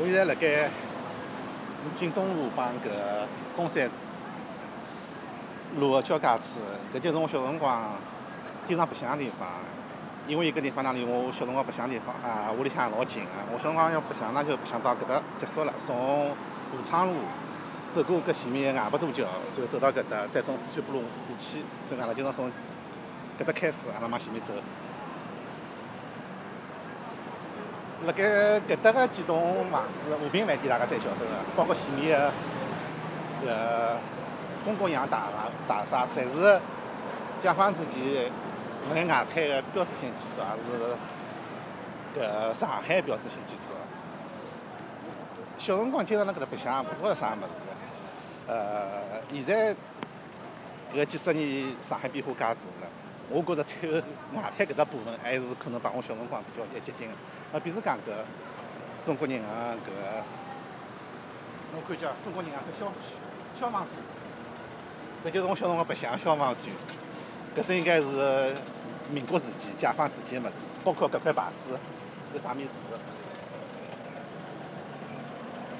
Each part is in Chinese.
我现在辣盖武进东路帮搿中山路个交界处，搿就是我小辰光经常白相个地方。因为伊搿地方呢离我小辰光白相地方啊屋里向老近个，我小辰光要白相那就白相到搿搭结束了，从武昌路走过搿前面个外白渡桥，然后走到搿搭，再从四川北路下去，所以阿拉经常从搿搭开始，阿拉往前面走。辣盖搿搭个几栋房子，和平饭店大家侪晓得个，包括前面个搿中国洋大厦，大厦侪是解放之前辣盖外滩个标志性建筑，也是搿上海标志性建筑。小辰光经常辣搿搭白相，勿晓得啥物事。呃，现在搿几十年上海变化介大了，我觉着最后外滩搿只部分还是可能帮我小辰光比较接近个。啊，比如讲搿中国银行搿个，侬看叫中国银行搿消消防栓，搿就是我小辰光白相消防栓。搿只应该是民国时期、解放之前个物事，包括搿块牌子搿上面字。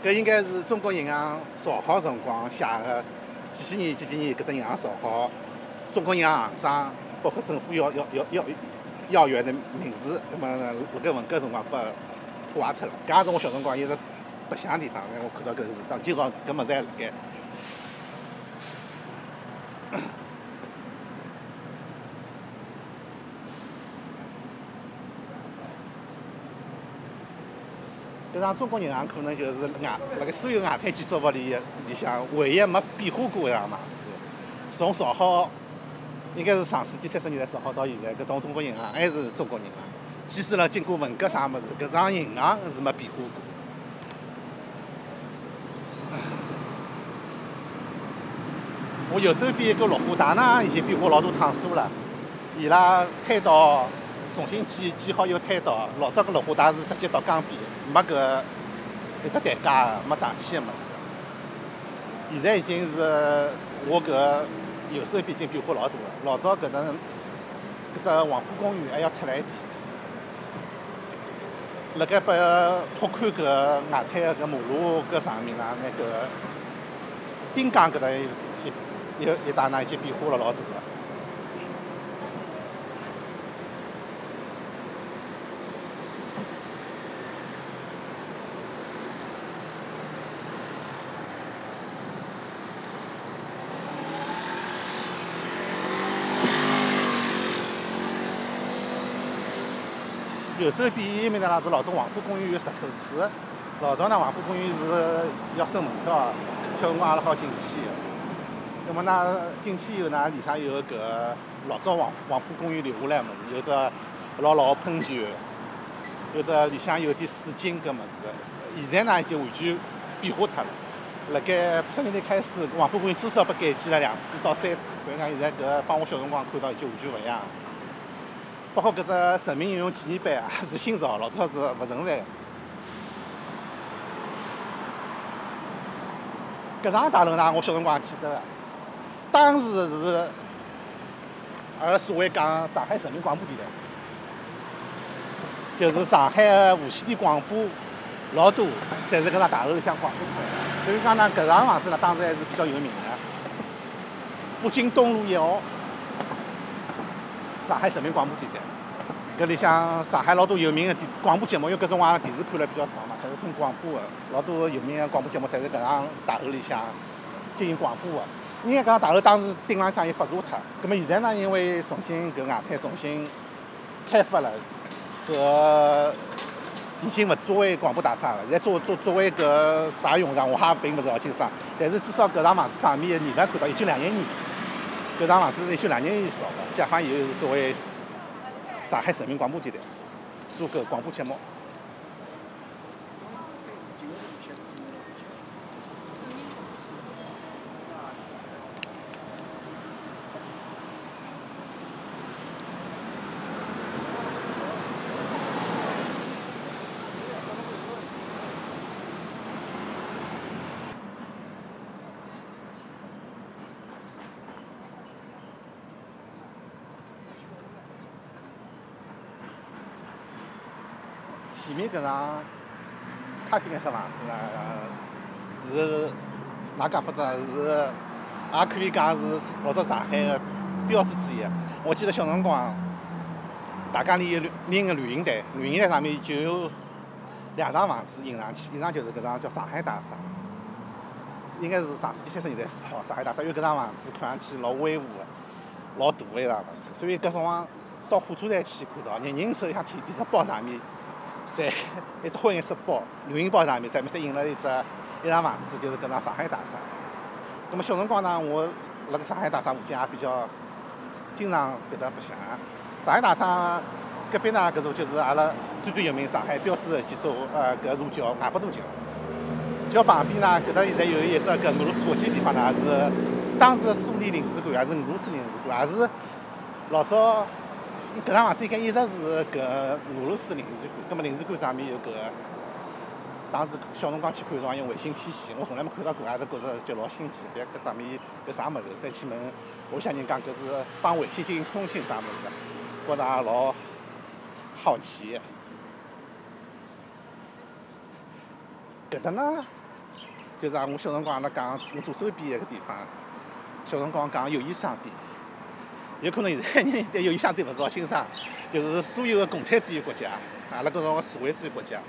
搿应该是中国银行造好辰光写个几几年、几几年搿只银行造好，中国银行行长，包括政府要要要要要员的名字，葛末辣盖文革辰光被破坏脱了。搿也是我小辰光一直白相个地方，我看到搿个事，当今朝搿物事还辣盖。搿幢中国银行可能就是外辣盖所有外滩建筑物里里向唯一没变化过一幢房子。从造好，应该是上世纪三十年代造好到现在，搿种中国银行还是中国银行。即使辣经过文革啥物事，搿幢银行是没变化过。我右手边一个绿化带呢，已经变化老多趟数了。伊拉推倒，重新建，建好又推倒。老早搿绿化带是直接到江边，没搿一只台阶，没上去个物事。现在已经是我搿右手边已经变化老大个。老早搿能搿只黄浦公园还要出来一点。辣盖拨拓宽搿外滩个搿马路搿上面呢，那个滨江搿搭一一一带呢，已经变化了老大了。右手边伊面呢是老早黄浦公园个入口处。老早呢，黄浦公园是要收门票，小辰光阿拉好进去。那么呢，进去以后呢，里向有搿老早黄黄浦公园留下来物事，有只老老个喷泉，有只里向有点水晶搿物事。现在呢，已经完全变化脱了。辣盖八十年代开始，黄浦公园至少被改建了两次到三次，所以讲现在搿帮我小辰光看到已经完全勿一样。包括搿只人民英雄纪念碑啊，是新造，老早是勿存在个。搿幢大楼呢，我小辰光还记得，当时是阿拉所谓讲上海人民广播电台，就是上海无线电广播老多，侪是搿幢大楼里向广播出来个。所以讲呢，搿幢房子呢，当时还是比较有名的。北京东路一号。上海人民广播电台，搿里向上海老多有名个电广播节目，因为搿辰光电视看了比较少嘛，侪是听广播个。老多有名个广播节目，侪是搿幢大楼里向进行广播个。应该讲大楼当时顶浪向也发射脱，葛末现在呢，因为重新搿外滩重新开发了，搿已经勿作为广播大厦了，现在作作作为搿啥用场，我也并勿是老清爽。但是至少搿幢房子上面个年份看到一九两一年。这幢房子是一九两零年造个，解放以后是作为上海人民广播电台做个广播节目。前面搿幢房子呢，是哪讲法子？是也可以讲是老早上海个标志之一。我记得小辰光，大家里有拎个旅行袋，旅行袋上面就有两幢房子印上去，一幢就是搿幢叫上海大厦，应该是上世纪三十年代时号上海大厦，因为搿幢房子看上去老威武个，老大个一幢房子，所以搿辰光到火车站去看到，人人手里向提提只包上面，侪 一只灰颜色包，旅行包上面上面侪印了一只一幢房子，就是搿幢上海大厦。葛末小辰光呢，我辣搿上海大厦附近也比较。经常搿搭白相。上海大厦隔壁呢，搿座就是阿拉最最有名上海标志个几座呃搿座桥外八渡桥。桥旁边呢，搿搭现在有一只搿俄罗斯国际地方呢，是当时苏联领事馆，也是俄罗斯领事馆，也是老早搿幢房子应该一直是搿俄罗斯领事馆。葛末领事馆上面有搿个，当时小辰光去看辰光用卫星天线，我从来没看到过，也是觉着就老新奇。别搿上面搿啥物事，再去问。我向人讲搿是帮卫星进行通信啥物事，觉着也老好奇。搿搭呢，就是我小辰光阿拉讲我左手边一个地方，小辰光讲友谊商店，有可能现在人对友谊商店勿是老欣赏，就是所有个共产主义国家，啊阿拉搿种个社会主义国家，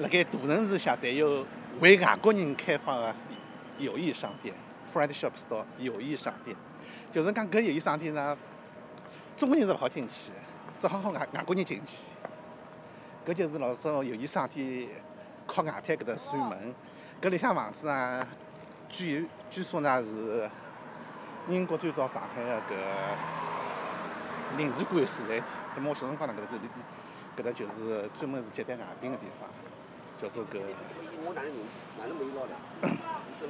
辣盖大城市里向侪有为外国人开放个友谊商店 （friendship store） 友谊商店。就是讲搿友谊商店呢，中国人是勿好进去，只好好外外国人进去。搿就是老早友谊商店靠外滩搿搭扇门。搿里向房子呢，据据说呢是英国最早上海个搿领事馆所在地。咾么我小辰光呢搿搭搿搿搭就是专门是接待外宾个地方，叫做搿。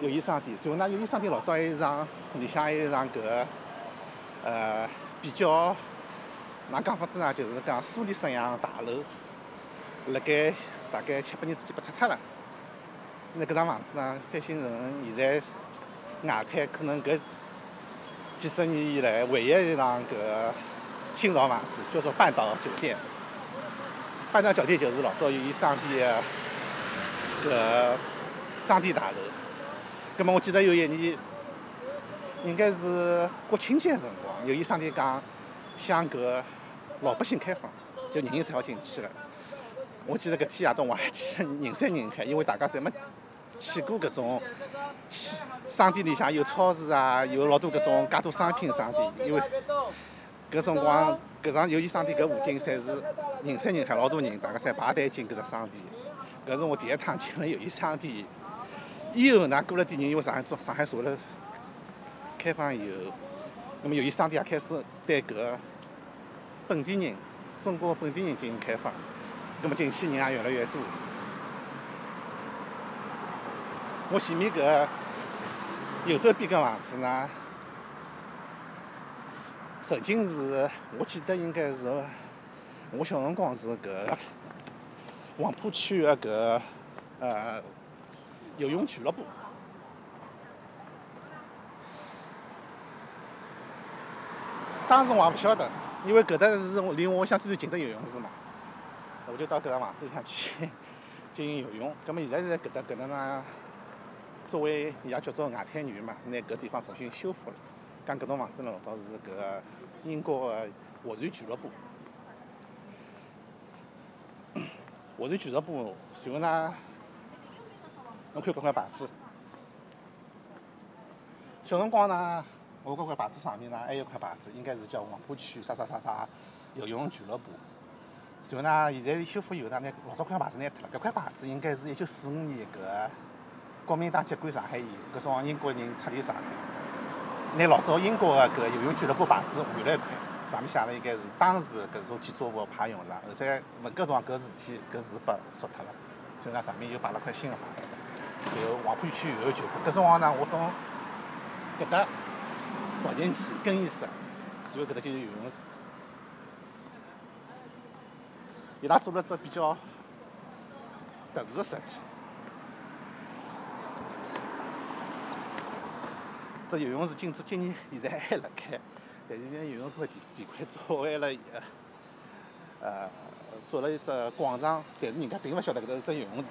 友谊商店，然后呢，友谊商店老早还有一幢，里向还有一幢搿个，呃，比较，哪讲法子呢？就是讲苏联式样大楼，辣盖大概七八年之前被拆脱了。那搿幢房子呢，翻新成现在外滩可能搿几十年以来唯一一幢搿个新造房子，叫做半岛酒店。半岛酒店就是老早友谊商店个搿商店大楼。葛末我记得有一年，应该是国庆节辰光，友谊商店讲向搿老百姓开放，就人人侪好进去了。我记得搿天夜到我还去人山人海，因为大家侪没去过搿种商店里向有超市啊，有老多搿种介多商品商店，因为搿辰光搿场友谊商店搿附近侪是人山人海，老多人，大家侪排队进搿只商店。搿是我第一趟进了友谊商店。以后呢，过了几年，因为上海做上海做了开放以后，那么友谊商店也开始对搿个本地人、中国本地人进行开放，那么进去人也越来越多。我前面搿右手边搿房子呢，曾经是我记得应该是我小辰光是搿黄浦区个搿呃。游泳俱乐部，当时我还勿晓得，因为搿搭是离我乡最近的游泳池嘛，我就到搿幢房子里向去 进行游泳。葛末现在在搿搭搿搭呢，作为也叫做外滩园嘛，拿搿地方重新修复了。讲搿栋房子呢，老早是搿英国个划船俱乐部，划船俱乐部，随后呢？侬看搿块牌子，小辰光呢，我搿块牌子上面呢还有块牌子，应该是叫黄浦区啥啥啥啥游泳俱乐部。随后呢，现在修复以后呢，拿老早块牌子拿脱了。搿块牌子应该是一九四五年搿国民党接管上海以后，搿辰光英国人撤离上海，拿老早英国个搿游泳俱乐部牌子换了一块，上面写了应该是当时搿座建筑物派用场。后来文革辰光搿事体搿字被缩脱了，所以呢上面又摆了块新个牌子。就黄浦区游泳俱乐部，搿辰光呢，我从搿搭跑进去更衣室，然后搿搭就是游泳池。伊拉做了只比较特殊个设计，这游泳池今今年现在还辣盖，但是现在游泳馆地地块做为了，呃，做了一只广场，但是人家并勿晓得搿搭是只游泳池。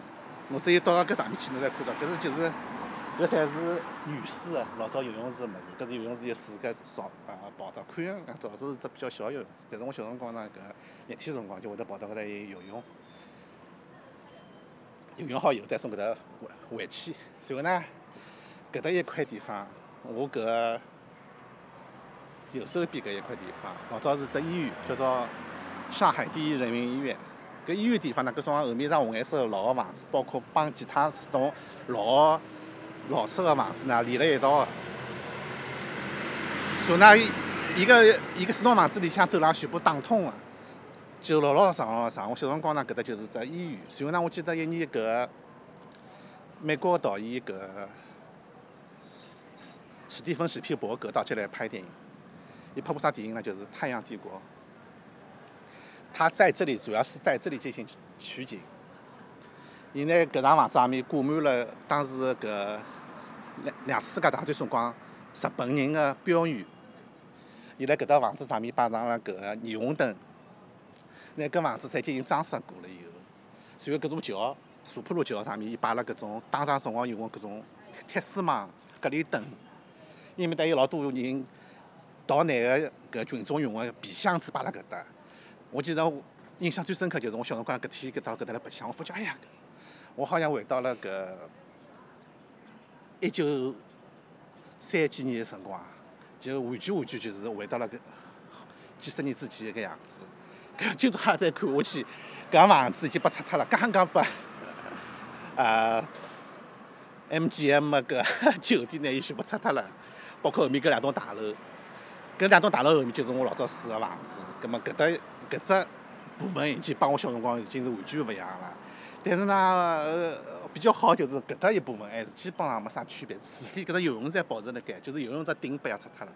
侬只有到搿上面去，侬才看到。搿是就是，搿侪是女士个老早游泳池个物事。搿是游泳池有四个少啊跑道，看样老早是只比较小游泳池。但是我小辰光呢，搿热天辰光就会得跑到搿搭游泳。游泳好以后再从搿搭回回去。随后呢，搿搭一块地方，我搿右手边搿一块地方，老早是只医院，叫做上海第一人民医院。搿医院地方呢，搿种后面幢红颜色老个房子，包括帮其他四栋老老式个房子呢连辣一道个。所以呢，一个一个四栋房子里向走廊全部打通个，就老老长老长。我小辰光呢，搿搭就是只医院。随后呢，我记得一年搿美国导演搿蒂芬史皮伯格到这来拍电影，伊拍部啥电影呢？就是《太阳帝国》。他在这里主要是在这里进行取景。伊拿搿幢房子上面挂满了当时搿两两次世界大战辰光日本人的标语。伊辣搿幢房子上面摆上了搿霓虹灯，拿搿房子侪进行装饰过了以后，随后搿座桥苏浦路桥上面伊摆了搿种打仗辰光用的搿种铁丝网隔离灯。伊面搭有老多人逃难的搿群众用的皮箱子摆辣搿搭。我记得我印象最深刻就是我小辰光搿天搿到搿搭来白相，我发觉哎呀，我好像回到了搿一九三几年的辰光，就完全完全就是回到了搿几十年之前搿样子。搿今朝再看下去，搿房子已经被拆脱了，刚刚把 呃 MGM 搿 酒店呢，伊全部拆脱了，包括后面搿两栋大楼。搿两栋大楼后面就是我老早住个房子，葛末搿搭搿只部分已经帮我小辰光已经是完全勿一样了。但是呢，呃，比较好就是搿搭一部分还是基本上没啥区别，除非搿只游泳池还保持辣盖，就是游泳池顶被也拆脱了。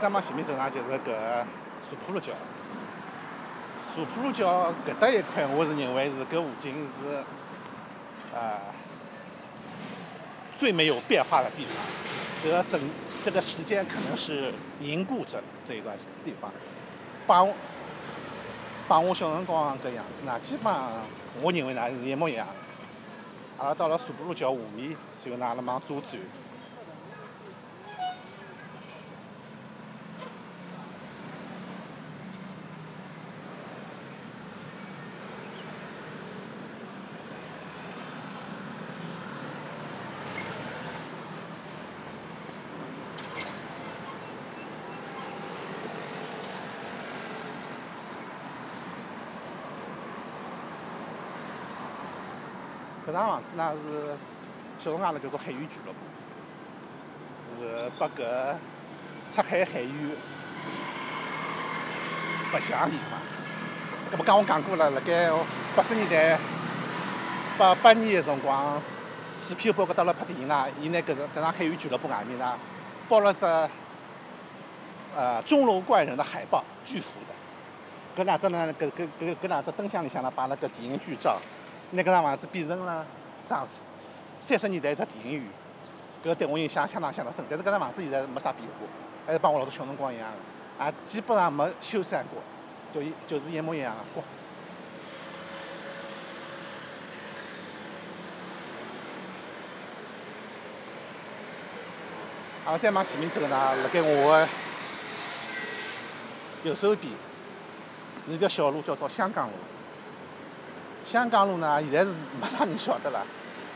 再往前面走上就是搿苏浦路桥。苏浦路桥搿搭一块，我是认为是搿附近是呃最没有变化的地方。这个省这个时间可能是凝固着这一段地方，帮帮我小辰光搿样子呢，基本上我认为呢是一模一样。阿拉到了苏浦路桥下面，随后呢阿拉往左转。搿幢房子呢是小辰光阿拉叫做海员俱乐部，是拨搿出海海员白相地方。搿么刚我讲过了，辣盖八十年代八八年个辰光，史皮伯格到了拍电影呢，伊拿搿个搿幢海员俱乐部外面呢，包了只呃钟楼怪人的海报，巨幅的。搿两只呢，搿搿搿搿两只灯箱里向呢，摆了个电影剧照。拿搿幢房子变成了上世三十年代一只电影院，搿对我印象相当相当深。但是搿幢房子现在没啥变化，还是帮我老早小辰光一样个，也基本上没修缮过，就一就是一模一样的光。阿拉再往前面走呢，辣盖我个右手边是条小路，叫做香港路。香港路呢，现在是没啥人晓得了。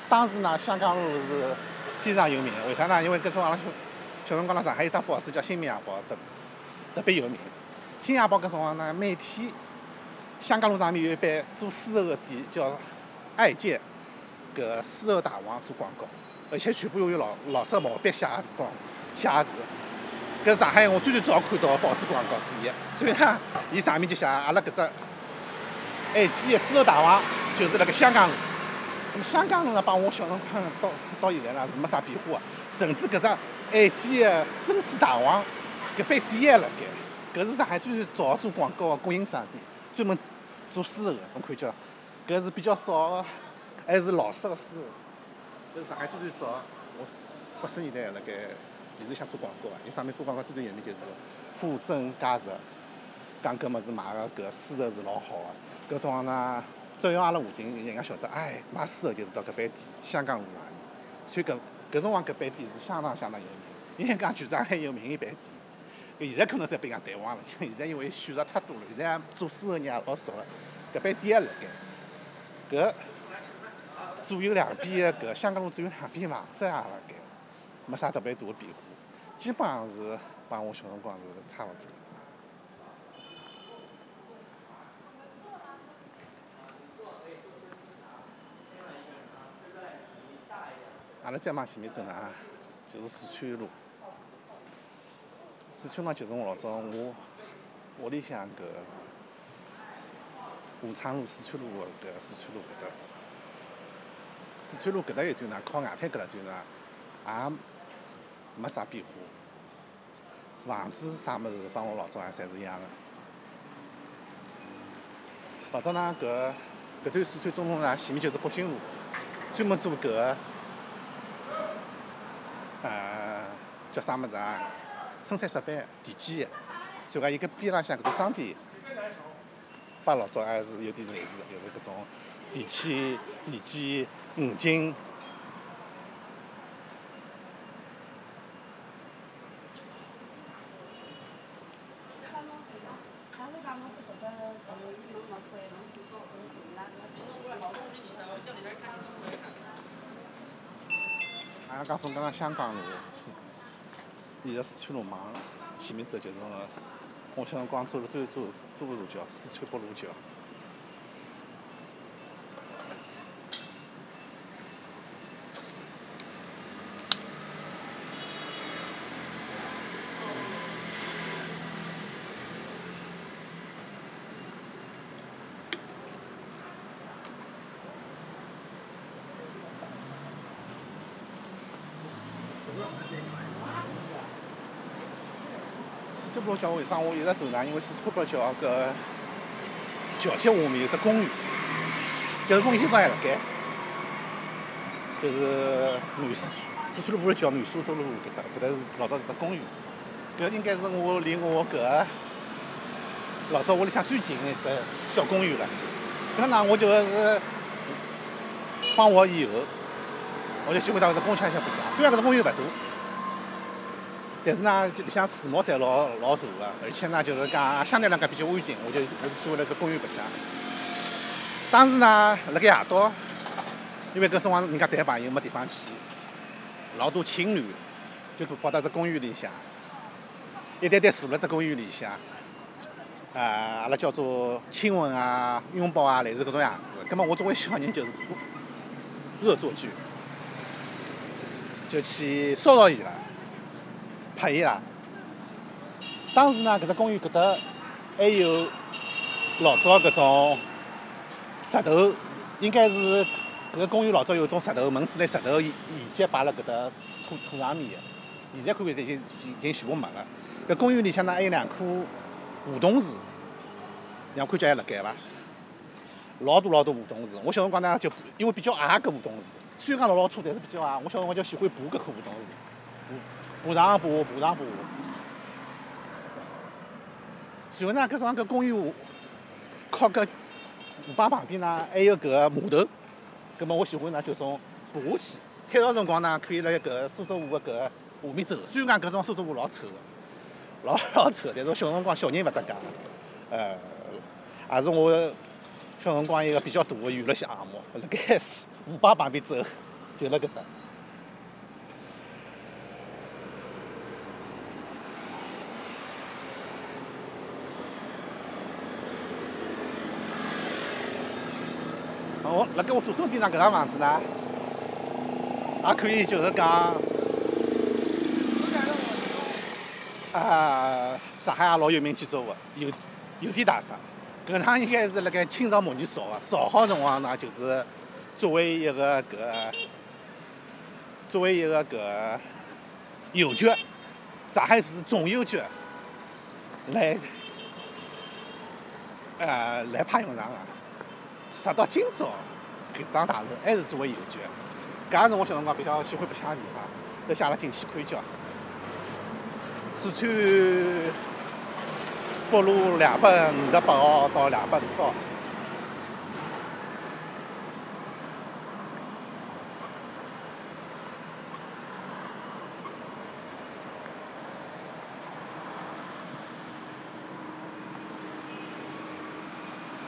当时呢，香港路是非常有名。为啥呢？因为搿种阿拉小小辰光辣上海有张报纸叫《新民夜报》，特特别有名。《新民夜报》搿辰光呢，每天香港路上面有一班做丝绸个店，叫爱建，搿丝绸大王做广告，而且全部用老老式毛笔写光写字。搿是上海我最最早看到个报纸广告之一。所以呢，伊上面就写阿拉搿只。爱基的丝绸大王就是辣盖香港路，那么香港路呢，帮我小辰光到到现在呢是没啥变化的，甚至搿只爱基的真丝大王搿爿店还辣盖，搿是上海最早做广告个供应商店，专门做丝绸个，侬看叫，搿是比较少，还是老式个丝绸，搿是上海最最早，我八十年代辣盖电视上做广告个，伊上面做广告最最有名就是货真价实，讲搿物事卖个搿丝绸是老好个，搿辰光呢，只要阿拉附近人家晓得，哎，买书头就是到搿爿店，香港路上面，所以搿搿辰光搿爿店是相当相当有名。应该讲全上海有名一爿店，现在可能侪被人家淡忘了，现在因为选择太多了，现在做书个人也老少了。搿爿店还辣盖，搿左右两边个搿香港路左右两边房子也辣盖，没啥特别大个变化，基本上是帮我小辰光是差勿多。阿拉再往前面走呢，就是四川路。四川路就是我老早我屋里向搿武昌路、四川路搿四川路搿搭。四川路搿搭一段呢，靠外滩搿搭段呢，也没啥变化。房子啥物事帮我老早也侪是一样个。老早呢搿搿段四川中路呢，前面就是北京路，专门做搿个，呃，叫啥么子啊？生产设备、电机个，所以讲伊个边浪向搿种商店，帮老早还是有点类似，就是搿种电器、电机、五金。俺讲从刚刚香港路。沿着四川路往前面走，就是我小辰光走了最多多路桥四川北路桥。四川北路桥为啥我一直走呢？因为四川北路桥搿桥脚下面有只公园，搿个公园现在还辣盖，就是南四四川路不是叫南苏州路搿搭，搿搭是老早是只公园，搿应该是我离我搿个老早屋里向最近一只小公园了。搿呢，我就是放学以后，我就喜欢到搿只公园里向白相。虽然搿只公园勿大。但是呢，里向树木侪老老大个，而且呢，就是讲相对来讲比较安静，我就我就喜欢辣这公园白相。当时呢，辣盖夜到，因为搿辰光人家谈朋友没地方去，老多情侣就跑到这公园里向，一对对坐辣这公园里向，呃，阿拉叫做亲吻啊、拥抱啊，类似搿种样子。葛末我作为小人就是恶作剧，就去骚扰伊拉。拍伊拉。当时呢，搿只公园搿搭还有老早搿种石头，应该是搿个公园老早有种石头门之类石头遗迹摆辣搿搭土土上面个。现在看看，已经已经全部没了。搿公园里向呢还有两棵梧桐树，让看见还辣盖伐？老多老多梧桐树。我小辰光呢就因为比较矮搿梧桐树，虽然讲老老粗，但是比较矮。我小辰光就喜欢爬搿棵梧桐树。爬上爬，爬上爬。随后呢，搿辰光搿公园靠搿河浜旁边呢，还有搿个码头。葛末我喜欢呢，就从爬下去。退潮辰光呢，可以辣搿苏州河个搿下面走。虽然讲搿种苏州河老臭个，老老臭，但是小辰光小人勿搭界。呃，也是我小辰光一个比较大个娱乐项目。辣盖河浜旁边走，就辣搿搭。我辣盖我左手边上搿幢房子呢，也可以就是讲，啊，上海也老有名建筑物，邮邮电大厦。搿幢应该是辣盖清朝末年造的，造好辰光呢，就是作为一个搿，作为一个搿邮局，上海市总邮局来，呃，来派用场个。直到今朝，搿幢大楼还是作为邮局。搿也是我小辰光比较喜欢白相个地方，都写了进去看叫。四川北路两百五十八号到两百五十号。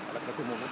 好了，搿关门了。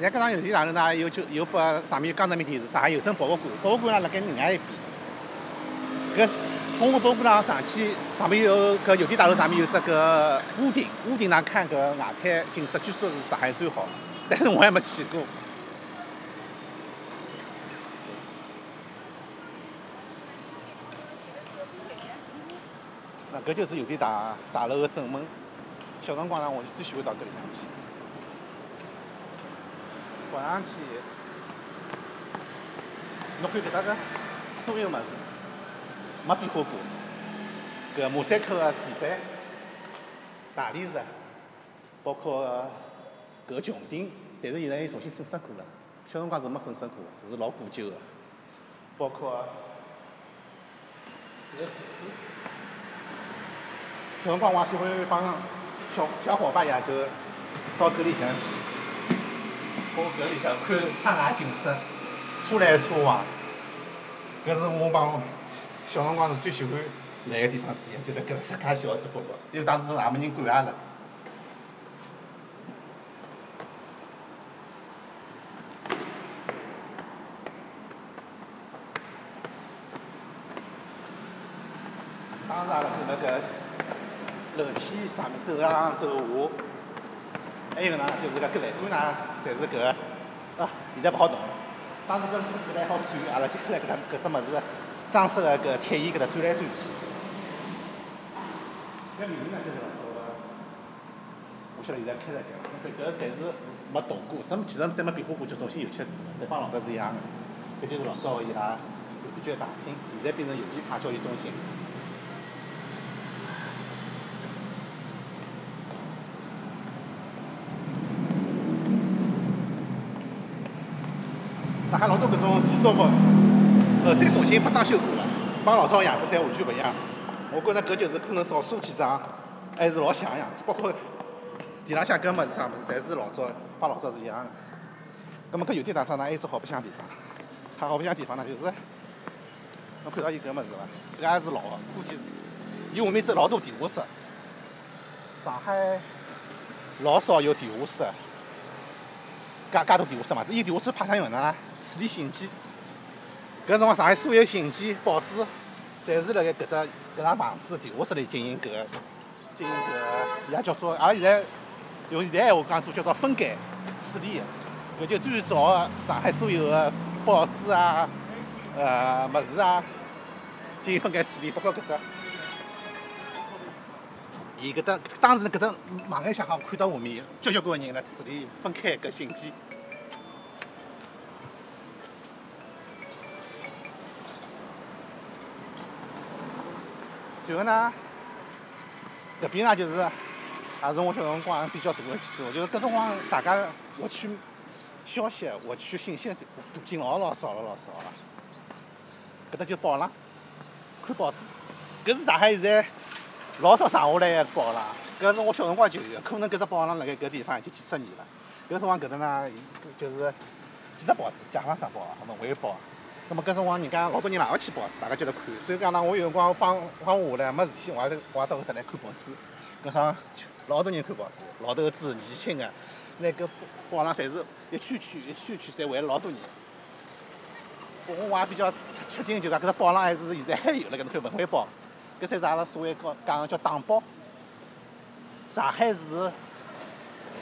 现在搿幢邮电大楼呢，有就有把上面有江泽民电视，上海邮政博物馆，博物馆呢辣盖另外一边。搿通过博物馆上去，上面有搿邮电大楼上面有只搿屋顶，屋顶上看搿外滩景色，据说是上海最好，但是我还没去过。那搿就是邮电大大楼个正门。小辰光呢，我就最喜欢到搿里向去。跑上去，侬看搿搭个所有物事没变化过。搿马赛克个地板、大理石，包括搿穹顶，但是现在又重新粉刷过了。小辰光是没粉刷过，是老古旧个。包括搿柱子，小辰光我也喜欢帮小小伙伴呀，就到搿里向去。好，搿里向看窗外景色，车来车往，搿是我帮小辰光是最喜欢来个地方之一，就辣搿只介小只角角，因为当时也没人管阿拉。当时阿拉就辣搿楼梯上面走上走下。还有呢，就是搿个栏杆呢，侪是搿个啊，现在勿好动了。当时搿搿台好转，阿拉就来搿搿只物事装饰个搿铁艺搿搭转来转去。搿里面呢就是老早个，我晓得现在开了盖，搿搿侪是没动过，什么其实侪没变化过，就重新油漆，侪帮老早是一样个。搿就是老早个伊拉邮局大厅，现在变成邮件派交易中心。上海老多搿种建筑物，后山重新被装修过了，帮老早样子侪完全勿一样。我觉着搿就是可能少数几张还是老像样子，包括地浪向搿物事啥物事，侪是老早帮老早是一样个。葛末搿邮电大厦呢，还有只好白相地方。它好白相地方呢，就是侬看到伊搿物事伐？搿也是老个，估计是伊下面只老多地下室。上海老少有地下室，介介多地下室嘛？伊地下室派啥用场呢？处理信件，搿辰光上海所有信件、报纸，侪是辣盖搿只搿幢房子地下室里进行搿个进行搿个，也叫做，阿拉现在用现在闲话讲做叫做分拣处理搿就最早个上海所有个报纸啊、呃物事啊，进行分拣处理，包括搿只，伊搿搭当时搿只网眼向好看到下面，交交关关人辣处理分开搿信件。然后呢，搿边呢就是，也是我小辰光比较大个建筑，就是搿辰光大家获取消息、获取信息的途径老老少了老少了。搿搭就报浪，看报纸，搿是上海现在老少剩下来个报啦。搿是我小辰光就有，可能搿只报浪辣盖搿地方已经几十年了。搿辰光搿搭呢，就是几只报纸，《解放日报》、什么《卫报》，葛末搿辰光人家老多人买勿起报纸，大家就来看。所以讲呢，我有辰光放放下来没事体，我也我也到搿搭来看报纸。搿上老多人看报纸，老头子、年轻个，拿搿报浪侪是一圈圈一圈圈，侪围了老多人。我我也比较吃惊，就讲搿只报浪还是现在还有辣搿侬看《文汇报》，搿才是阿拉所谓讲讲个叫党报。上海市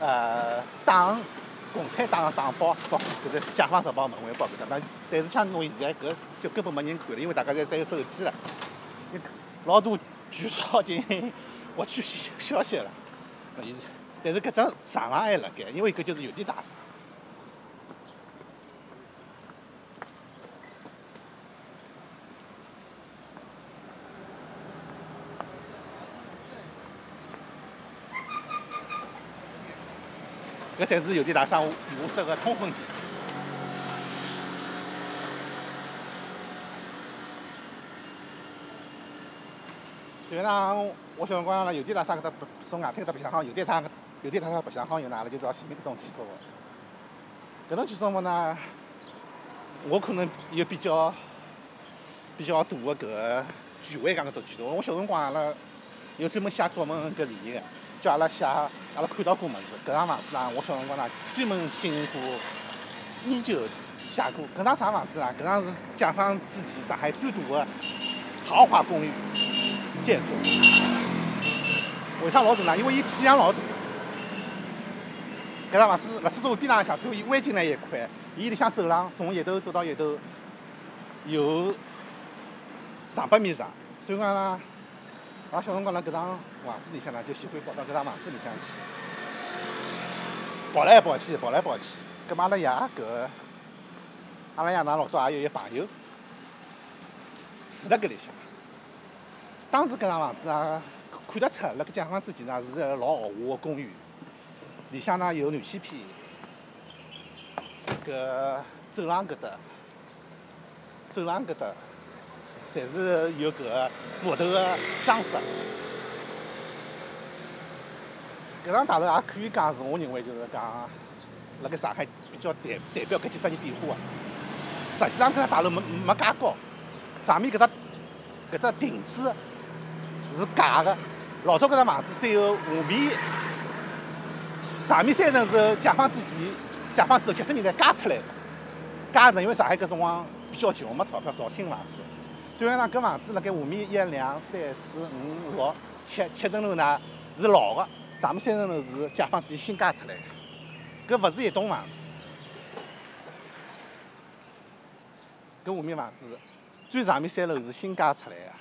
呃党。共产党个党报，包括搿个《解放日报》《文汇报》搿搭，但是像侬现在搿就根本没人看了，因为大家侪侪有手机了，老多巨少进行获取消息了。现在，但是搿只厂房还辣盖，因为搿就是邮电大厦。搿才是邮电大厦地下室个通风间。所以呢，我小辰光辣邮电大厦搿搭从外滩搿搭白相好，邮电厂邮电大厦白相好以后呢，阿拉就到前面搿栋建筑物。搿栋建筑物呢，我可能有比较比较大个搿个权威讲搿栋建筑物。我小辰光阿拉有专门写作文搿理念个。叫阿拉写，阿拉看到过么子。搿幢房子呢，我小辰光呢专门进行过研究，写过。搿幢啥房子呢？搿幢是解放之前上海最大的豪华公寓建筑。为啥老大呢？因为伊体量老大。搿幢房子辣苏州河边浪向，所以湾景呢一块。伊里向走廊从一头走到一头，有上百米长。所以讲呢。拉小辰光辣搿幢房子里向呢，就喜欢跑到搿幢房子里向去，跑来跑去，跑来跑去。搿么阿拉爷搿，阿拉爷呢老早也有一朋友住辣搿里向。当时搿幢房子呢，看得出辣搿解放之前呢是个老豪华个公寓，里向呢有暖气片，搿走廊搿搭，走廊搿搭。侪是有搿个木头个装饰。搿幢大楼也可以讲是，我认为就是讲，辣盖上海比较代代表搿几十年变化个。实际上搿幢大楼没没介高，上面搿只搿只亭子是假个。老早搿幢房子只有下面，上面三层是解放之前、解放之后七十年代加出来个。加层因为上海搿辰光比较穷，没钞票造新房子。所以讲，搿房子辣盖下面一两三四五六七七层楼呢是老个，上面三层楼是解放之前新加出来个。搿勿是一栋房子，搿下面房子最上面三楼是新加出来个。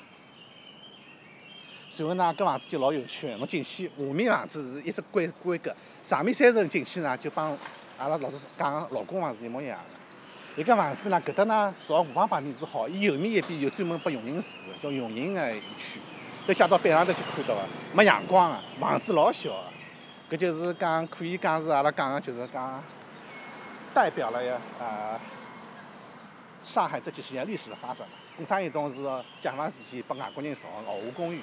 随后呢，搿房子就老有趣个，侬进去下面房子是一只规规格，上面三层进去呢就帮阿拉老早讲老公房是一模一样个。一个房子呢，搿搭呢朝河旁边是好，伊后面一边有专门拨佣人住，叫佣人个一区，都写到板上头去看到个，没阳光个，房子老小个，搿就是讲可以讲是阿拉讲个就是讲，代表了呀呃上海这几十年历史的发展。工商一栋是解放时期拨外国人造个豪华公寓，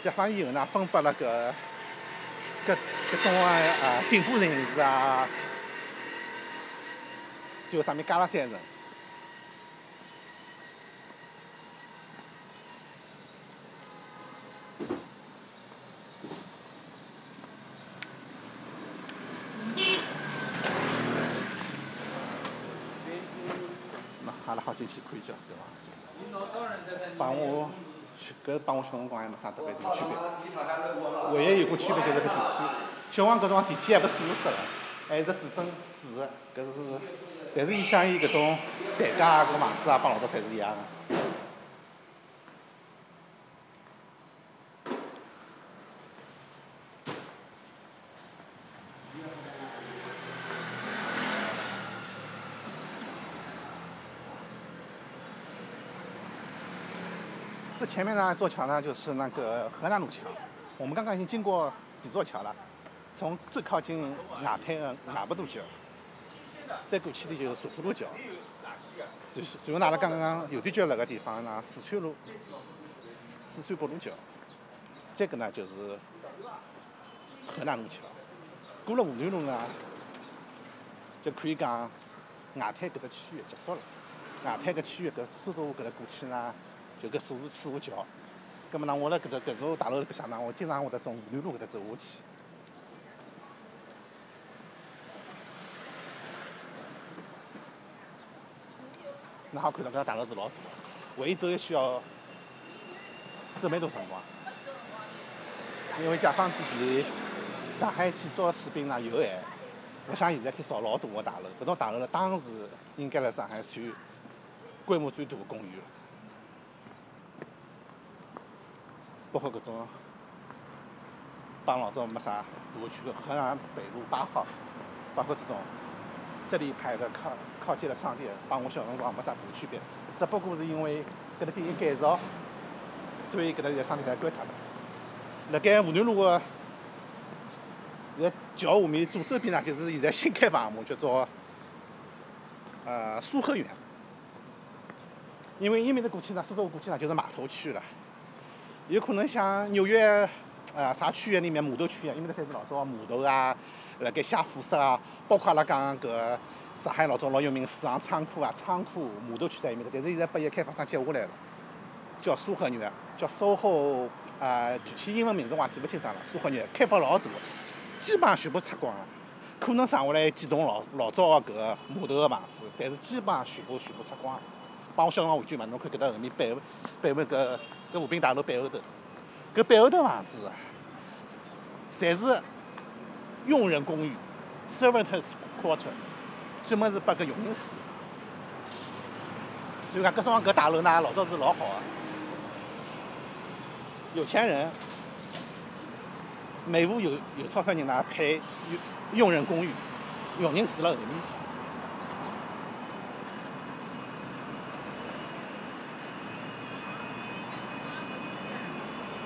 解放以后呢分拨了搿搿搿种个呃进步人士啊。最后上面加了三层。那阿拉好进去看一瞧搿房子。帮我，搿帮我小辰光还没啥特别大区别。唯一有个区别就是搿电梯，小辰光搿辰光电梯还勿是锁死个，还是指针指个，搿是。但是伊像伊搿种台阶啊、搿房子啊，帮老早侪是一样个。这前面呢，座桥呢，就是那个河南路桥。我们刚刚已经经过几座桥了，从最靠近外滩的外浦渡桥。再过去的就是茶浦路桥，随随后阿拉刚刚邮电局辣个地方呢，四川路、四四川北路桥，再搿呢就是河南路桥。过了湖南路呢，就可以讲外滩搿只区域结束了。外滩搿区域搿苏州搿搭过去呢，就搿四四五桥。葛末呢，我辣搿搭搿座大楼里向呢，我经常会得从湖南路搿搭走下去。那好看到搿幢大楼是老大个，为伊走一需要准备多辰光。因为解放之前，上海建筑个水平呢有限，勿像现在可以造老大个大楼。搿种大楼呢当时应该辣上海算规模最大个公寓了。包括搿种帮老早没啥大区别，河南北路八号，包括这种这里排的靠靠近的商店，帮我小辰光没啥大区别，只不过是因为搿搭进行改造，所以搿搭现在商店侪关脱了。辣盖湖南路个在桥下面左手边呢，就是现在新开房项目，叫做呃苏河园。因为伊面搭过去呢，苏州过去呢就是码头区了。有可能像纽约啊啥区域里面码头区一样，因为那侪是老早码头啊，辣盖写货色啊，包括阿拉讲搿上海老早老有名个水行仓库啊，仓库码头区在埃面搭，但是现在拨伊开发商接下来了。叫苏河园，叫 SOHO，呃，具体英文名字我也记勿清爽了。苏河园开发老大，基本上全部拆光了，可能剩下来几栋老老早个搿个码头个房子，但是基本上全部全部拆光了。帮我小辰光回去嘛，侬看搿搭后面背后背后搿搿和平大楼背后头，搿背后头房子，侪是佣人公寓，servants quarter，专门是拨搿佣人住。所以讲搿种搿大楼呢，老早是老好个。有钱人，每户有有钞票人呢，配佣佣人公寓，佣人住辣后面。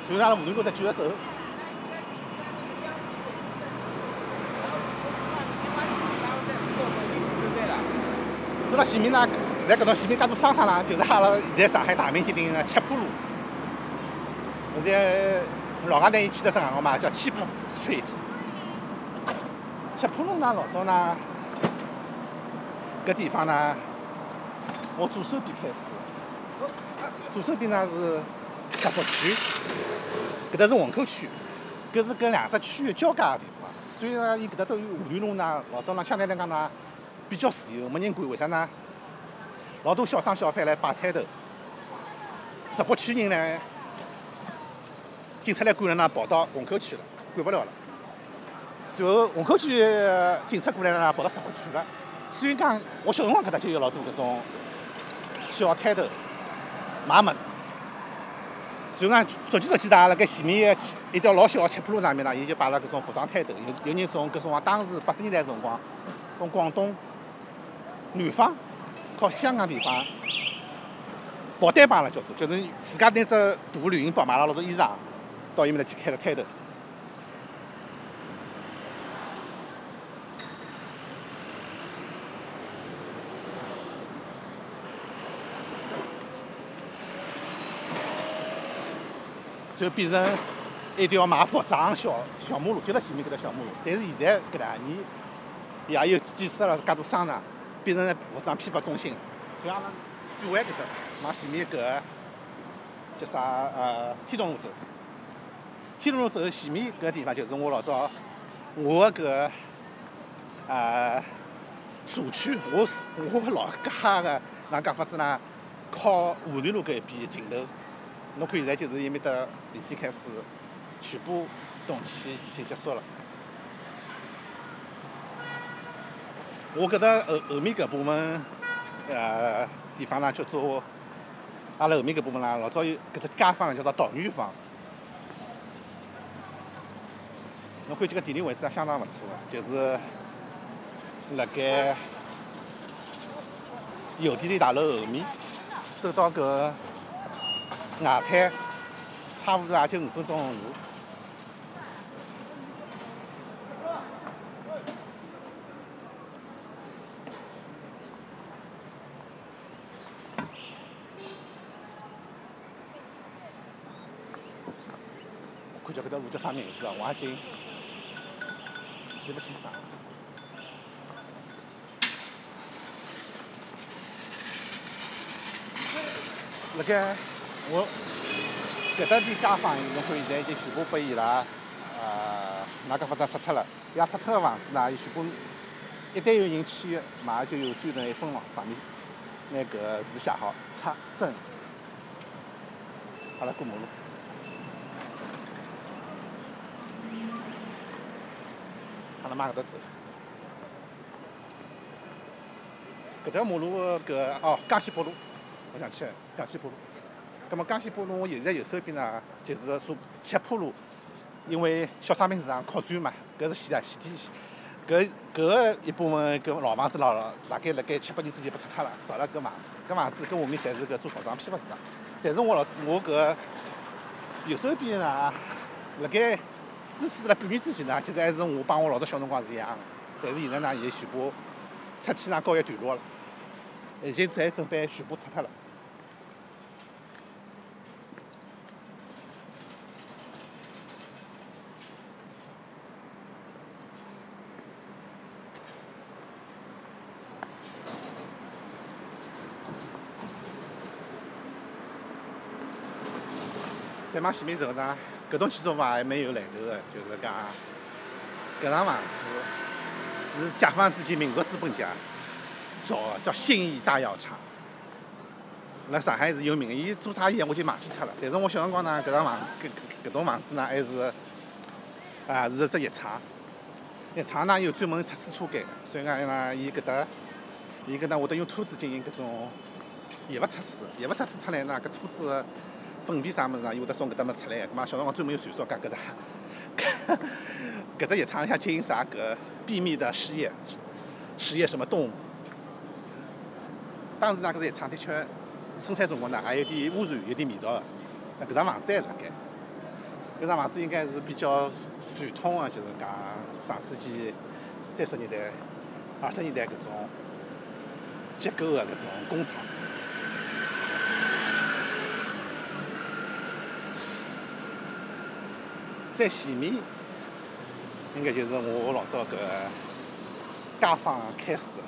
所以阿拉湖南路再继续走。到前面呢，在搿条前面介多商场呢，就是阿拉现在上海大名鼎鼎个七浦路。现在老外呢，伊起得只外号嘛，叫 Cheap Street。七浦路呢，老早呢，搿地方呢，我左手边开始，左手边呢是闸北区，搿搭是虹口区，搿是搿两只区域交界个地方，所以呢，伊搿搭都有湖南路呢，老早呢相对来讲呢比较自由，没人管，为啥呢？老多小商小贩来摆摊头，十八区人呢。警察来管了呢，跑到虹口区了，管勿了了。随后虹口区警察过来了呢，跑到十八区了。所以讲，我小辰光搿搭就有老多搿种小摊头卖物事。所以讲，逐渐逐渐的，辣盖前面一条老小个七浦路上面呢，伊就摆了搿种服装摊头，有有人从搿种啊当时八十年代辰光，从广东、南方、靠香港地方跑单帮了，叫做，就是自家拿只大旅行包，买了老多衣裳。到伊面搭去开了摊头，就变成一条卖服装小小马路，就辣前面搿条小马路。但是现在搿两年也有建设了介多商场，变成服装批发中心。所以阿拉转弯搿搭，往前面搿个叫啥呃天东路走。天路走前面搿个地方就是我老早我个搿呃社区，我是我老家个哪讲法子呢？靠湖南路搿一边尽头，侬看现在就是伊面搭已经开始全部动迁已经结束了。我搿搭后后面搿部分呃地方呢，叫做阿拉后面搿部分啦，老早有搿只街坊叫做桃源坊。侬看这个地理位置也相当勿错个，就是辣盖邮电店大楼后面，走到搿外滩，差不多也就五分钟。路叫啥名字啊？我已经。记不清爽。辣盖我搿搭点街坊，侬看现在已经全部拨伊拉呃，哪个法子拆脱了？伊拉拆脱个房子呢，全部一旦有人签，马上就有专人一封咾，上面拿搿字写好，拆赠。阿拉过马路。阿拉往搿搭走。搿条马路搿哦，江西北路，我想起来，江西北路。葛末江西北路我现在右手边呢，就是坐七浦路，因为小商品市场扩展嘛，搿是西的西天，搿搿个一部分搿老房子老大概辣盖七八年之前被拆脱了，造了搿房子，搿房子搿下面侪是搿做服装批发市场。但是我老我搿右手边呢，辣盖支持辣半年之前呢，其实还是我帮我老早小辰光是一样个。但是现在呢，伊全部拆迁呢告一段落了，已经在准备全部拆脱了。再往前面走呢，搿栋建筑物还蛮有来头个，就是讲搿幢房子是解放之前民国资本家造个，叫信义大药厂。辣上海是有名个，伊做啥业我就忘记脱了。但是我小辰光呢，搿幢房搿搿栋房子呢还是啊是只药厂，药厂呢有专门测试车间个，所以讲呢伊搿搭伊搿搭会得用兔子进行搿种药物测试，药物测试出来呢搿兔子。粪便啥物事啊？伊会得从搿搭么出来，咾么小辰光专门有传说讲搿只，搿只药厂里向进行啥搿秘密的试验，试验什么动物？当时呢，搿只药厂的确生产辰光呢，还有点污染，有点味道个。那搿幢房子还辣盖，搿幢房子应该是比较传统个，就是讲上世纪三十年代、二十年代搿种结构个搿种工厂。在前面，应该就是我老早搿家访开始了。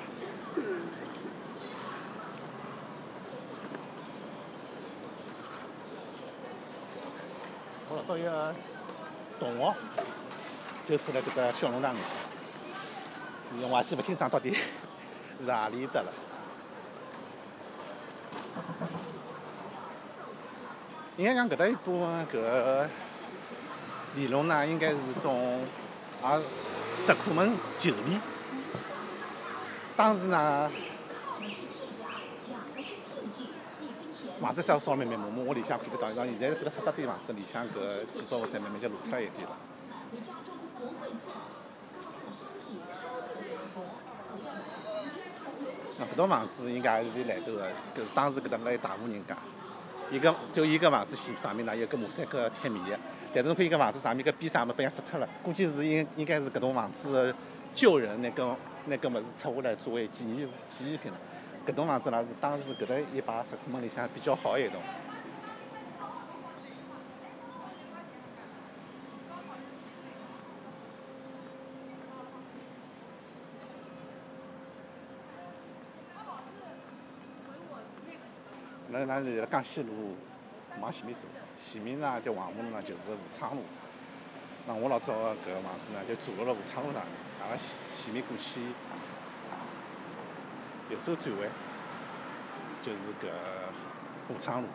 我老早一个同学，就住辣搿只小弄堂里向，我还记勿清爽到底是何里搭了。应该讲搿搭一部分搿。李龙呢，应该是种也石库门旧里。当时呢，房子稍稍慢慢慢慢，我里向看得到。现在搿搭拆脱点房子，里向搿建筑物才慢慢就露出来一点了。那搿栋房子应该还是有来头个，搿是当时搿搭个一大户人家。伊个就伊个房子前上面呢有个马赛克贴面的，但是侬看伊个房子上面个边上么被人家拆脱了，估计是应应该是搿栋房子的旧人拿搿拿搿物事拆下来作为纪念纪念品了。搿栋房子呢是当时搿搭一排石库门里向比较好的一栋。那那是江西路往前面走，前面呢条黄马路呢就是武昌路。那我老早个搿个房子呢就坐落辣武昌路上面，阿拉前面过去，右手转弯就是搿武昌路。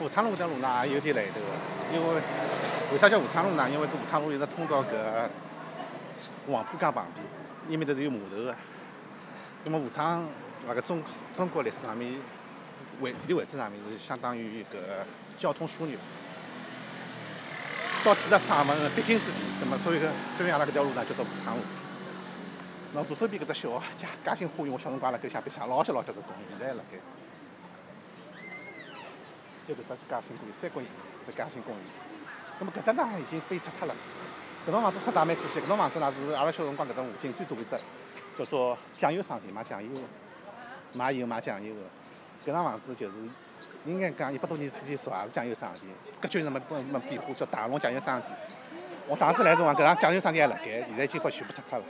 武昌路搿条路呢也有点来头个，因为为啥叫武昌路呢？因为搿武昌路一直通到搿黄浦江旁边，埃面搭是有码头个。那么武昌辣盖中中国历史上面位地理位置上面是相当于搿交通枢纽，到几十省份必经之地。那么所以个，所以阿拉搿条路呢叫做武昌路。那左手边搿只小嘉嘉兴花园，我小辰光辣盖下白相，老结老结个公园，现在还辣盖。就搿只嘉兴公园，三角形，只嘉兴公园。那么搿搭呢已经被拆脱了。搿栋房子拆得也蛮可惜，搿栋房子呢是阿拉小辰光搿搭附近最大一只。叫做酱油商店，卖酱油的，卖油卖酱油的。搿幢房子就是应该讲一百多年之前造，也是酱油商店。格局是没没没变化，叫大龙酱油商店。我当时来辰光，搿幢酱油商店还辣盖，现在已经快全部拆脱了。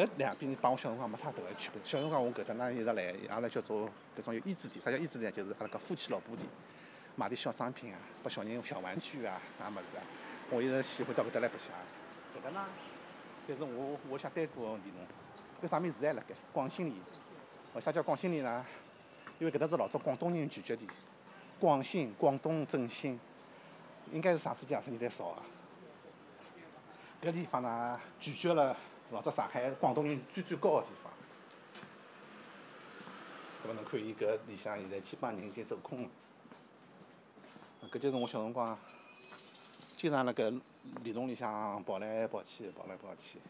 搿两边帮我小辰光没啥大个区别。小辰光我搿搭呢一直来，阿拉叫做搿种有益智店，啥叫益智店？就是阿拉个夫妻老婆店，买点小商品啊，拨小人小玩具啊，啥物事啊。我一直喜欢到搿搭来白相。搿搭呢，搿是我我想对过个问题侬。搿上面字还辣盖，广兴里。为啥叫广兴里呢？因为搿搭是老早广东人聚集地，广兴、广东振兴，应该是上世纪二十年代造个。搿地方呢，聚集了老早上海广东人最最高个地方。搿么侬看伊搿里向现在基本上人已经走空了。搿就是我小辰光经常辣搿里洞里向跑来跑去，跑来跑去。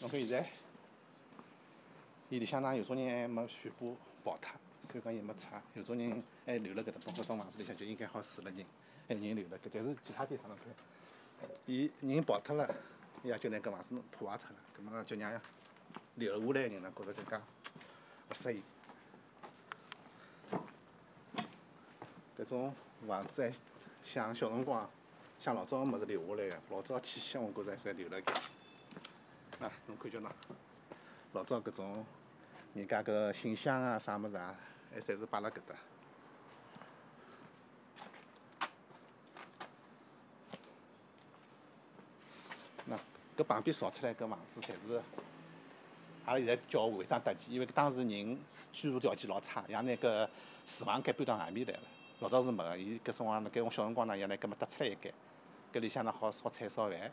侬看现在，伊里向呢有种人还没全部跑脱。所以讲也没拆，有种人还留辣搿搭，包括到房子里向就应该好住了人，还人留辣搿，但是其他地方侬看，伊人跑脱了，伊也就拿搿房子弄破坏脱了，搿么就让留下来个人呢觉着更加勿适意。搿种房子还像小辰光，像老早个物事留下来个，老早气息我觉着还侪留辣盖。啊，侬看叫喏，老早搿种人家搿信箱啊，啥物事啊。还侪是摆辣搿搭。那搿旁边造出来搿房子，侪是阿拉现在叫违章搭建，因为当时人居住条件老差，像拿搿厨房间搬到外面来了。老早是没个，伊搿辰光辣盖我小辰光呢，也拿搿么搭出来一间，搿里向呢好烧菜烧饭。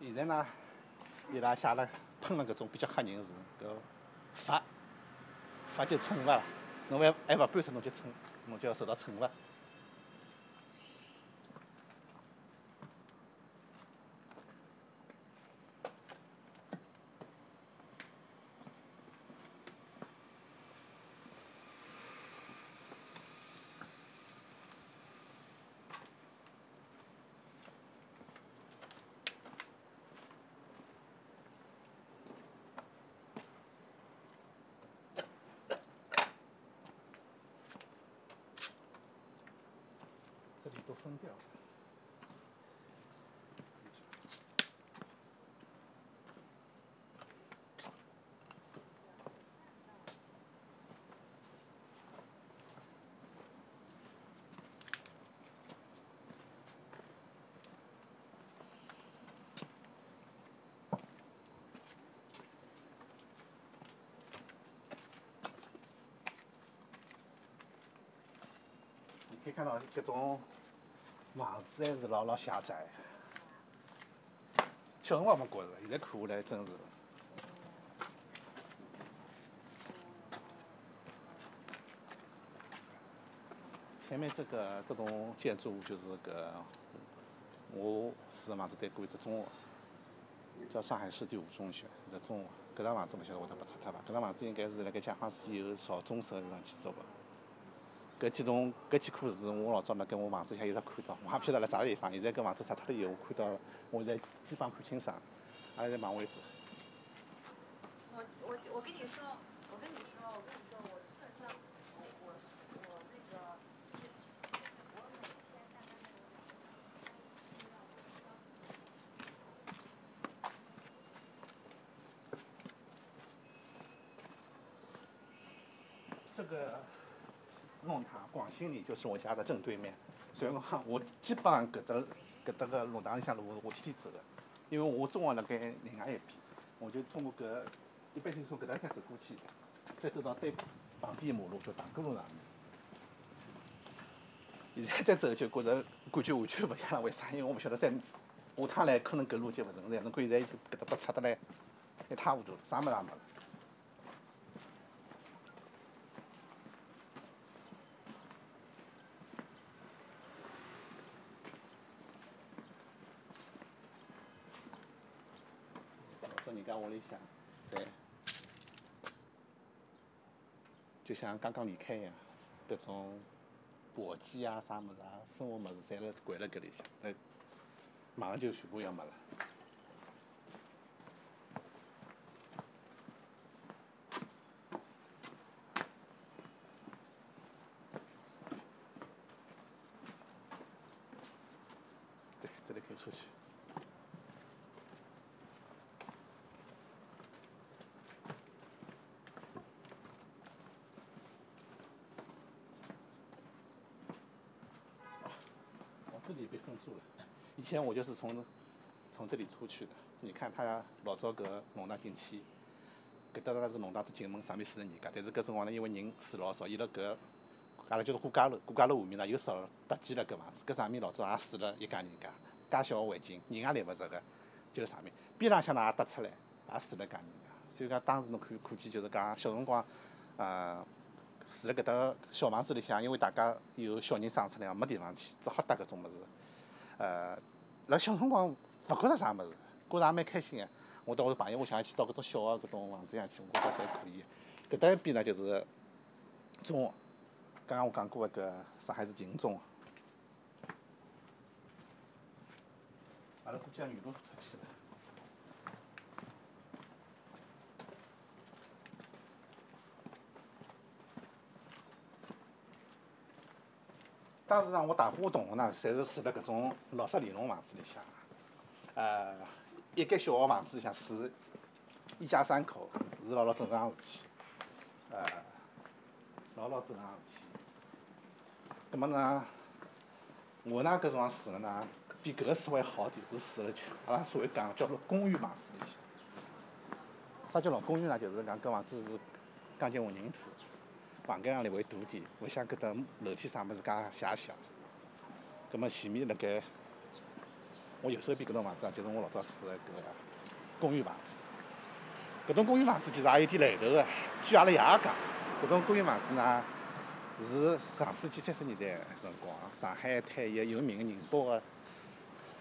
现在呢，伊拉写了喷了搿种比较吓人个字，搿罚。罚就惩罚了，侬还还勿搬脱，侬就惩，侬就要受到惩罚。你可以看到各种。房子还是老老狭窄，小辰光没觉着，现在看下来真是。前面这个这栋建筑物就是个我住的房子对过一只中学，叫上海市第五中学，一只中学。搿幢房子勿晓得会得被拆脱伐？搿幢房子应该是辣盖解放时期有朝中时候上建筑个。搿几栋、搿几棵树，我老早辣盖我房子里向一直看到，我也勿晓得辣啥地方。现在搿房子拆脱了以后，我看到了，我现在基本上看清爽，阿拉在往回走。我我我跟你说，我跟你说，我跟你说，我基本上，我我是我那个，我每天大概这个。弄堂广兴里就是我家的正对面，所以讲我基本上搿搭搿搭个弄堂里向路我天天走的，因为我中学辣盖另外一边，我就通过搿一般性从搿搭开走过去，再走到对旁边马路叫塘沽路上面。现在再走就觉着感觉完全勿一样了，为啥？因为我勿晓得再下趟来可能搿路就勿存在，侬看现在就搿搭被拆得来一塌糊涂，啥物事也没了。到人家屋里向，侪，就像刚刚离开一样，各种簸箕啊、啥物事啊、生活物事，侪辣掼辣搿里向，那马上就全部要没了。住了。以前我就是从从这里出去的。你看他老早搿弄堂进去，搿搭个是弄堂子进门，上面住了人家。但是搿辰光呢，因为人住老少，伊辣搿阿拉叫做过家楼，过家楼下面呢又少搭建了搿房子。搿上面老早也住了一家人家，介小个环境，人也立勿着个，就辣上面。边浪向呢也搭出来，也住了家人家。所以讲当时侬看可见就是讲小辰光，呃，住辣搿搭小房子里向，因为大家有小人生出来没地方去，只好搭搿种物事。呃，辣小辰光勿觉着啥物事。觉着也蛮开心个，我到我朋友屋想去找搿种小个搿种房子里向去，我觉着侪可以。搿搭一边呢就是中学，刚刚我讲过个搿上海市第五中学。阿拉过江原路出去了。当时呢，我大部分同学呢，侪是住辣搿种老式连弄房子里向，呃。一间小个房子里向住一家三口是老老正常个事体，呃，老老正常个事体。葛末呢，我呢搿辰光住个呢，比搿个稍微好点，是住辣阿拉所谓讲叫做公寓房子里向。啥叫老公寓呢？就是讲搿房子是钢筋混凝土，房间上来会大点，勿像搿搭楼梯啥物事介狭小。葛末前面辣盖。我右手边搿栋房子啊，就是我老早住个搿个公寓房子。搿栋公寓房子其实也有点来头个。据阿拉爷讲，搿栋公寓房子呢是上世纪三十年代辰光上海滩一个有名个宁波个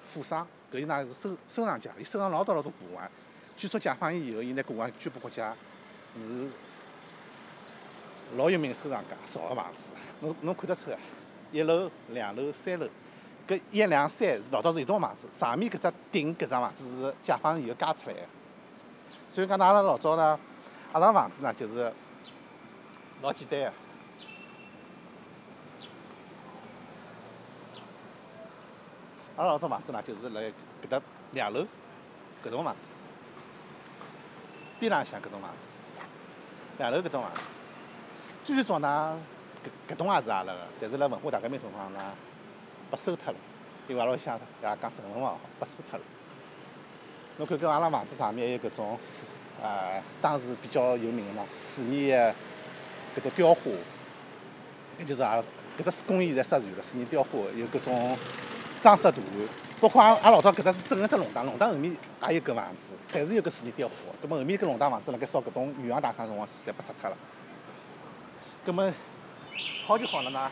富商，搿伊呢是收收藏家，伊收藏老多老多古玩。据说解放以后，伊拿古玩捐拨国家，是老有名个收藏家，造个房子。侬侬看得出个，一楼、两楼、三楼。搿一两三是老早是一栋房子，上面搿只顶搿幢房子是解放以后加出来个。所以讲，阿拉老早呢，阿拉房子呢就是老简单个。阿拉老早房子呢就是辣搿搭两楼搿栋房子，边浪向搿栋房子，两楼搿栋房子。最早呢，搿搿栋也是阿拉个，但是辣文化大革命辰光呢。被收脱了，因为阿拉乡也讲成文房，被收脱了。侬看搿阿拉房子上面还有搿种水，呃，当时比较有名个嘛，水泥个搿种雕花，搿就是阿拉搿只工艺现在失传了，水泥雕花有搿种装饰图案，包括阿阿老早搿搭是整个只弄堂，弄堂后面也有搿房子，侪是有搿水泥雕花。葛末后面搿弄堂房子辣盖烧搿种远洋大厦辰光，侪被拆脱了。葛末好就好了呢。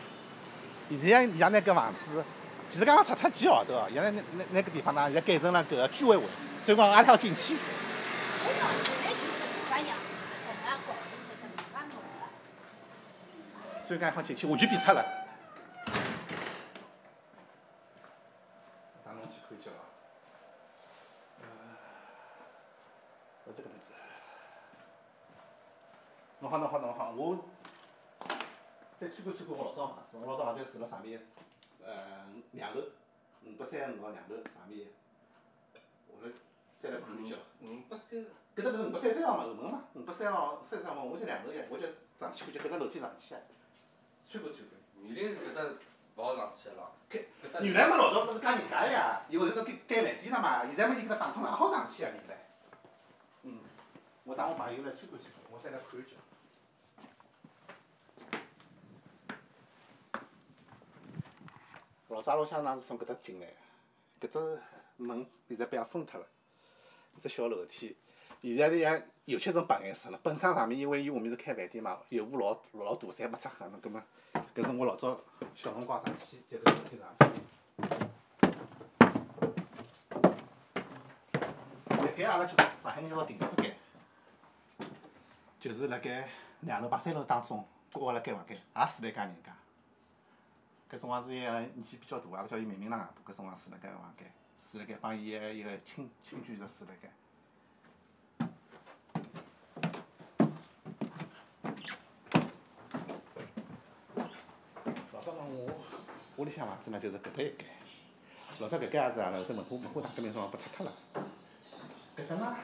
现在像那个房子，其实刚刚拆脱几号头哦。现在那那那个地方呢，现在改成了个居委会，所以讲阿拉要进去。所以讲好进去，完全变脱了。带侬去看脚啊！勿是搿搭子。侬好，侬好，侬好，我。再参观参观我老早房子，我老早房子住辣上面，呃，两楼，五百三十五号两楼上面，我来再来看一叫。五百三。搿搭勿是五百三十三号嘛，后门嘛，五百三号三十三号门，我就两楼呀，我就上去看，就搿搭楼梯上去啊，参观参观。原来是搿搭勿好上去了。原来嘛老早勿是讲人家呀，因为是盖盖饭店了嘛，现在嘛伊搿搭打通了，也好上去啊，原来。嗯，我带我朋友来参观参观，我再来看一叫。老早老乡哪是从搿搭进来个？搿只门现在被阿拉封脱了，只小楼梯，现在是像油漆成白颜色了。本身上面因为伊下面是开饭店嘛，油污老老大，侪没擦黑。侬搿么，搿是我老早小辰光上去，就搿楼梯上去。辣盖阿拉就是上海人叫做停尸间，就是辣盖两楼把三楼当中，各辣盖房间，也住了一家人家。搿辰光是伊个年纪比较大，阿拉叫伊明明浪搿辰光住辣盖房间，住辣盖帮伊个一个亲亲眷属住辣盖。老早呢，我屋里向房子呢就是搿搭一间，老早搿间也是阿拉是文化文化大革命辰光拨拆脱了，搿搭呢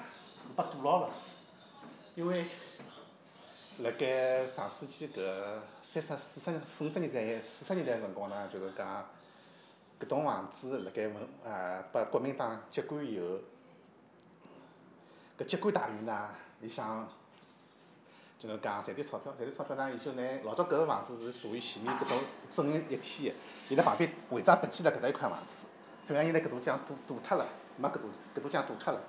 被堵牢了，因为。辣盖上世纪搿三十四十四五十年代四十年代辰光呢，就是讲，搿栋房子辣盖文呃拨国民党接管以后，搿接管大院呢，伊想，就能讲赚点钞票，赚点钞票呢，伊就拿老早搿个房子是属于前面搿种正营一体个，伊辣旁边违章搭建了搿搭一块房子，所以讲伊拿搿堵墙堵堵脱了，没搿堵搿堵墙堵脱了。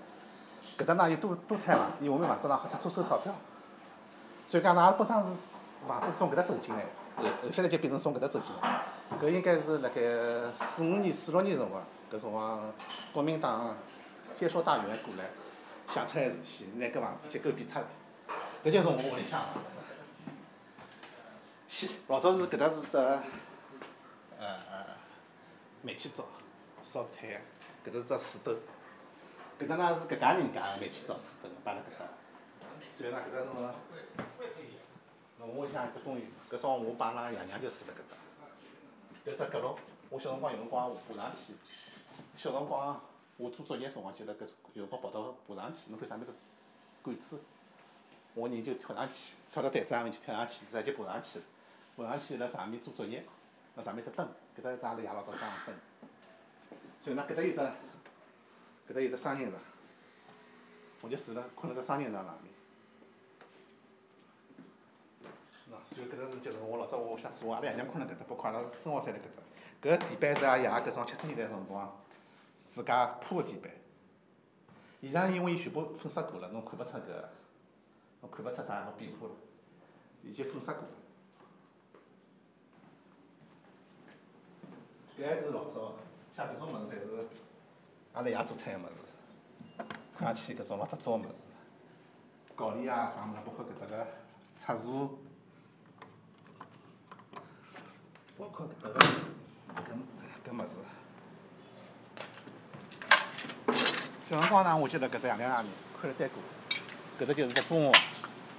搿搭呢有多多出来房子，伊下面房子上好出租收钞票，所以讲㑚本身是房子是从搿搭走进来，后后头来就变成从搿搭走进来。搿应该是辣盖四五年、四六年辰光，搿辰光国民党接收大员过来，想出来事体，拿搿房子结构变脱了。搿就是我屋里向房子。西老早是搿搭是只呃煤气灶，烧菜，搿搭是只水斗。搿搭呢是搿家人家煤气灶水斗摆辣搿搭。所以呢，搿搭是侬，侬屋里向一只公寓，搿辰光我爸拉爷娘就住辣搿搭。搿只阁楼，我小辰光有辰光爬上去，小辰光我做作业辰光就辣搿有辰光跑到爬上去，侬看上面个管子，我人就跳上去，跳到台子上面就跳上去，直接爬上去了，爬上去辣上面做作业，辣上面只灯，搿搭是阿拉爷老早装个灯，所以呢搿搭有只，搿搭有只双人床，我就住辣困辣搿双人床上面。喏，所以搿搭是就是我老早屋里向住，阿拉爷娘困辣搿搭，包括阿拉生活侪辣搿搭。搿地板是阿拉爷搿种七十年代个辰光自家铺个地板。现在因为伊全部粉刷过了，侬看勿出搿个，侬看勿出啥个变化了，已经粉刷过了。搿还是老早个，像搿种物事侪是阿拉爷做出来个物事，看上去搿种老早做个物事，高丽啊啥物事，包括搿搭个插座。搿搭个搿搿物事，小辰光呢，我就辣搿只阳台上面看了单过，搿只就是只蜂窝，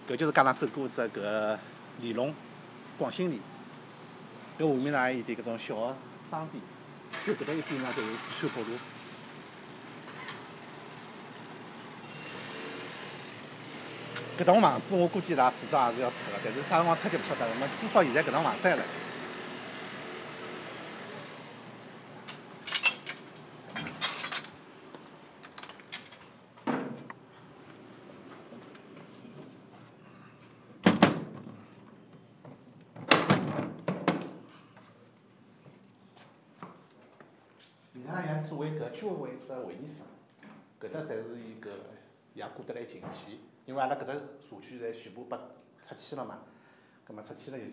搿就是街浪走过只搿李龙广兴里，搿下面呢还有点搿种小个商店，就搿搭一边呢就是四川北路。搿栋房子我估计伊拉迟早也是要拆个，但是啥辰光拆就勿晓得了。么至少现在搿栋房子还辣。伊拉也作为搿居委会只会议室，搿搭才是伊搿也过得来进去，因为阿拉搿只社区侪全部拨拆迁了嘛，葛末拆迁了以后，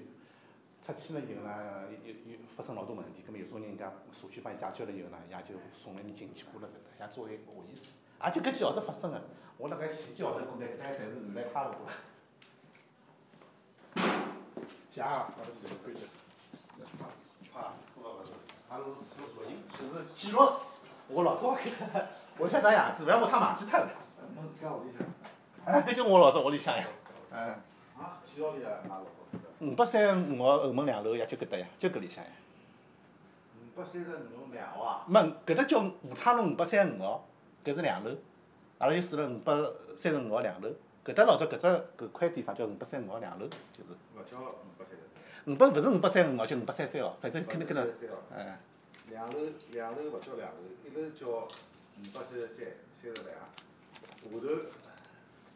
拆迁了以后呢，有有发生老多问题，葛末有种人家社区帮伊解决了以后呢，也就送了眼进去过了搿搭，也作为会议室，也就搿几号头发生个，我辣盖前几号头过来，搿搭侪是乱来塌糊涂。谢啊，阿拉前头看见。啊，搿个勿是，阿拉录录音，就是记录我老早搿屋里向啥样子，勿要下趟忘记脱了。侬自家屋里向？哎，搿就我老早屋里向呀，哎，啊，几号里啊？买老早？五百三五号后门两楼呀，就搿搭呀，就搿里向呀。五百三十五弄两号啊？没，搿搭叫武昌路五百三十五号，搿是两楼，阿拉就住辣五百三十五号两楼。搿搭老早搿只搿块地方叫五百三十五号两楼，就是勿叫五百三十。五五百勿是五百三十五号，就五百三十三号，反正肯定搿能，三号。哎，两楼两楼勿叫两楼，一楼叫五百三十三，三十两。下头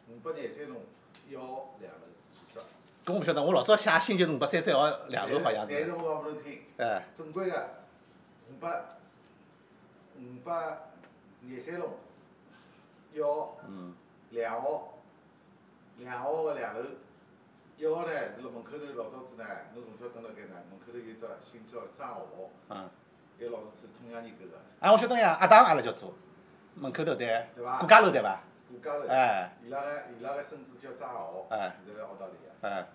五百廿三弄一号两楼几十。搿我勿晓得，我老早写信就是五百三三号两楼好像是，但是我讲拨侬听，哎，正规个五百五百廿三弄一号嗯，两号，两号个两楼，一号呢是辣门口头老早子呢，侬从小蹲辣盖呢，门口头有只姓叫张豪，嗯，伊老早是同样年搿个，啊，我晓得呀，阿当阿拉叫做，门口头对，对伐顾家楼对伐？顾家楼，哎，伊拉个伊拉个孙子叫张豪，哎。现在辣澳大利亚，哎，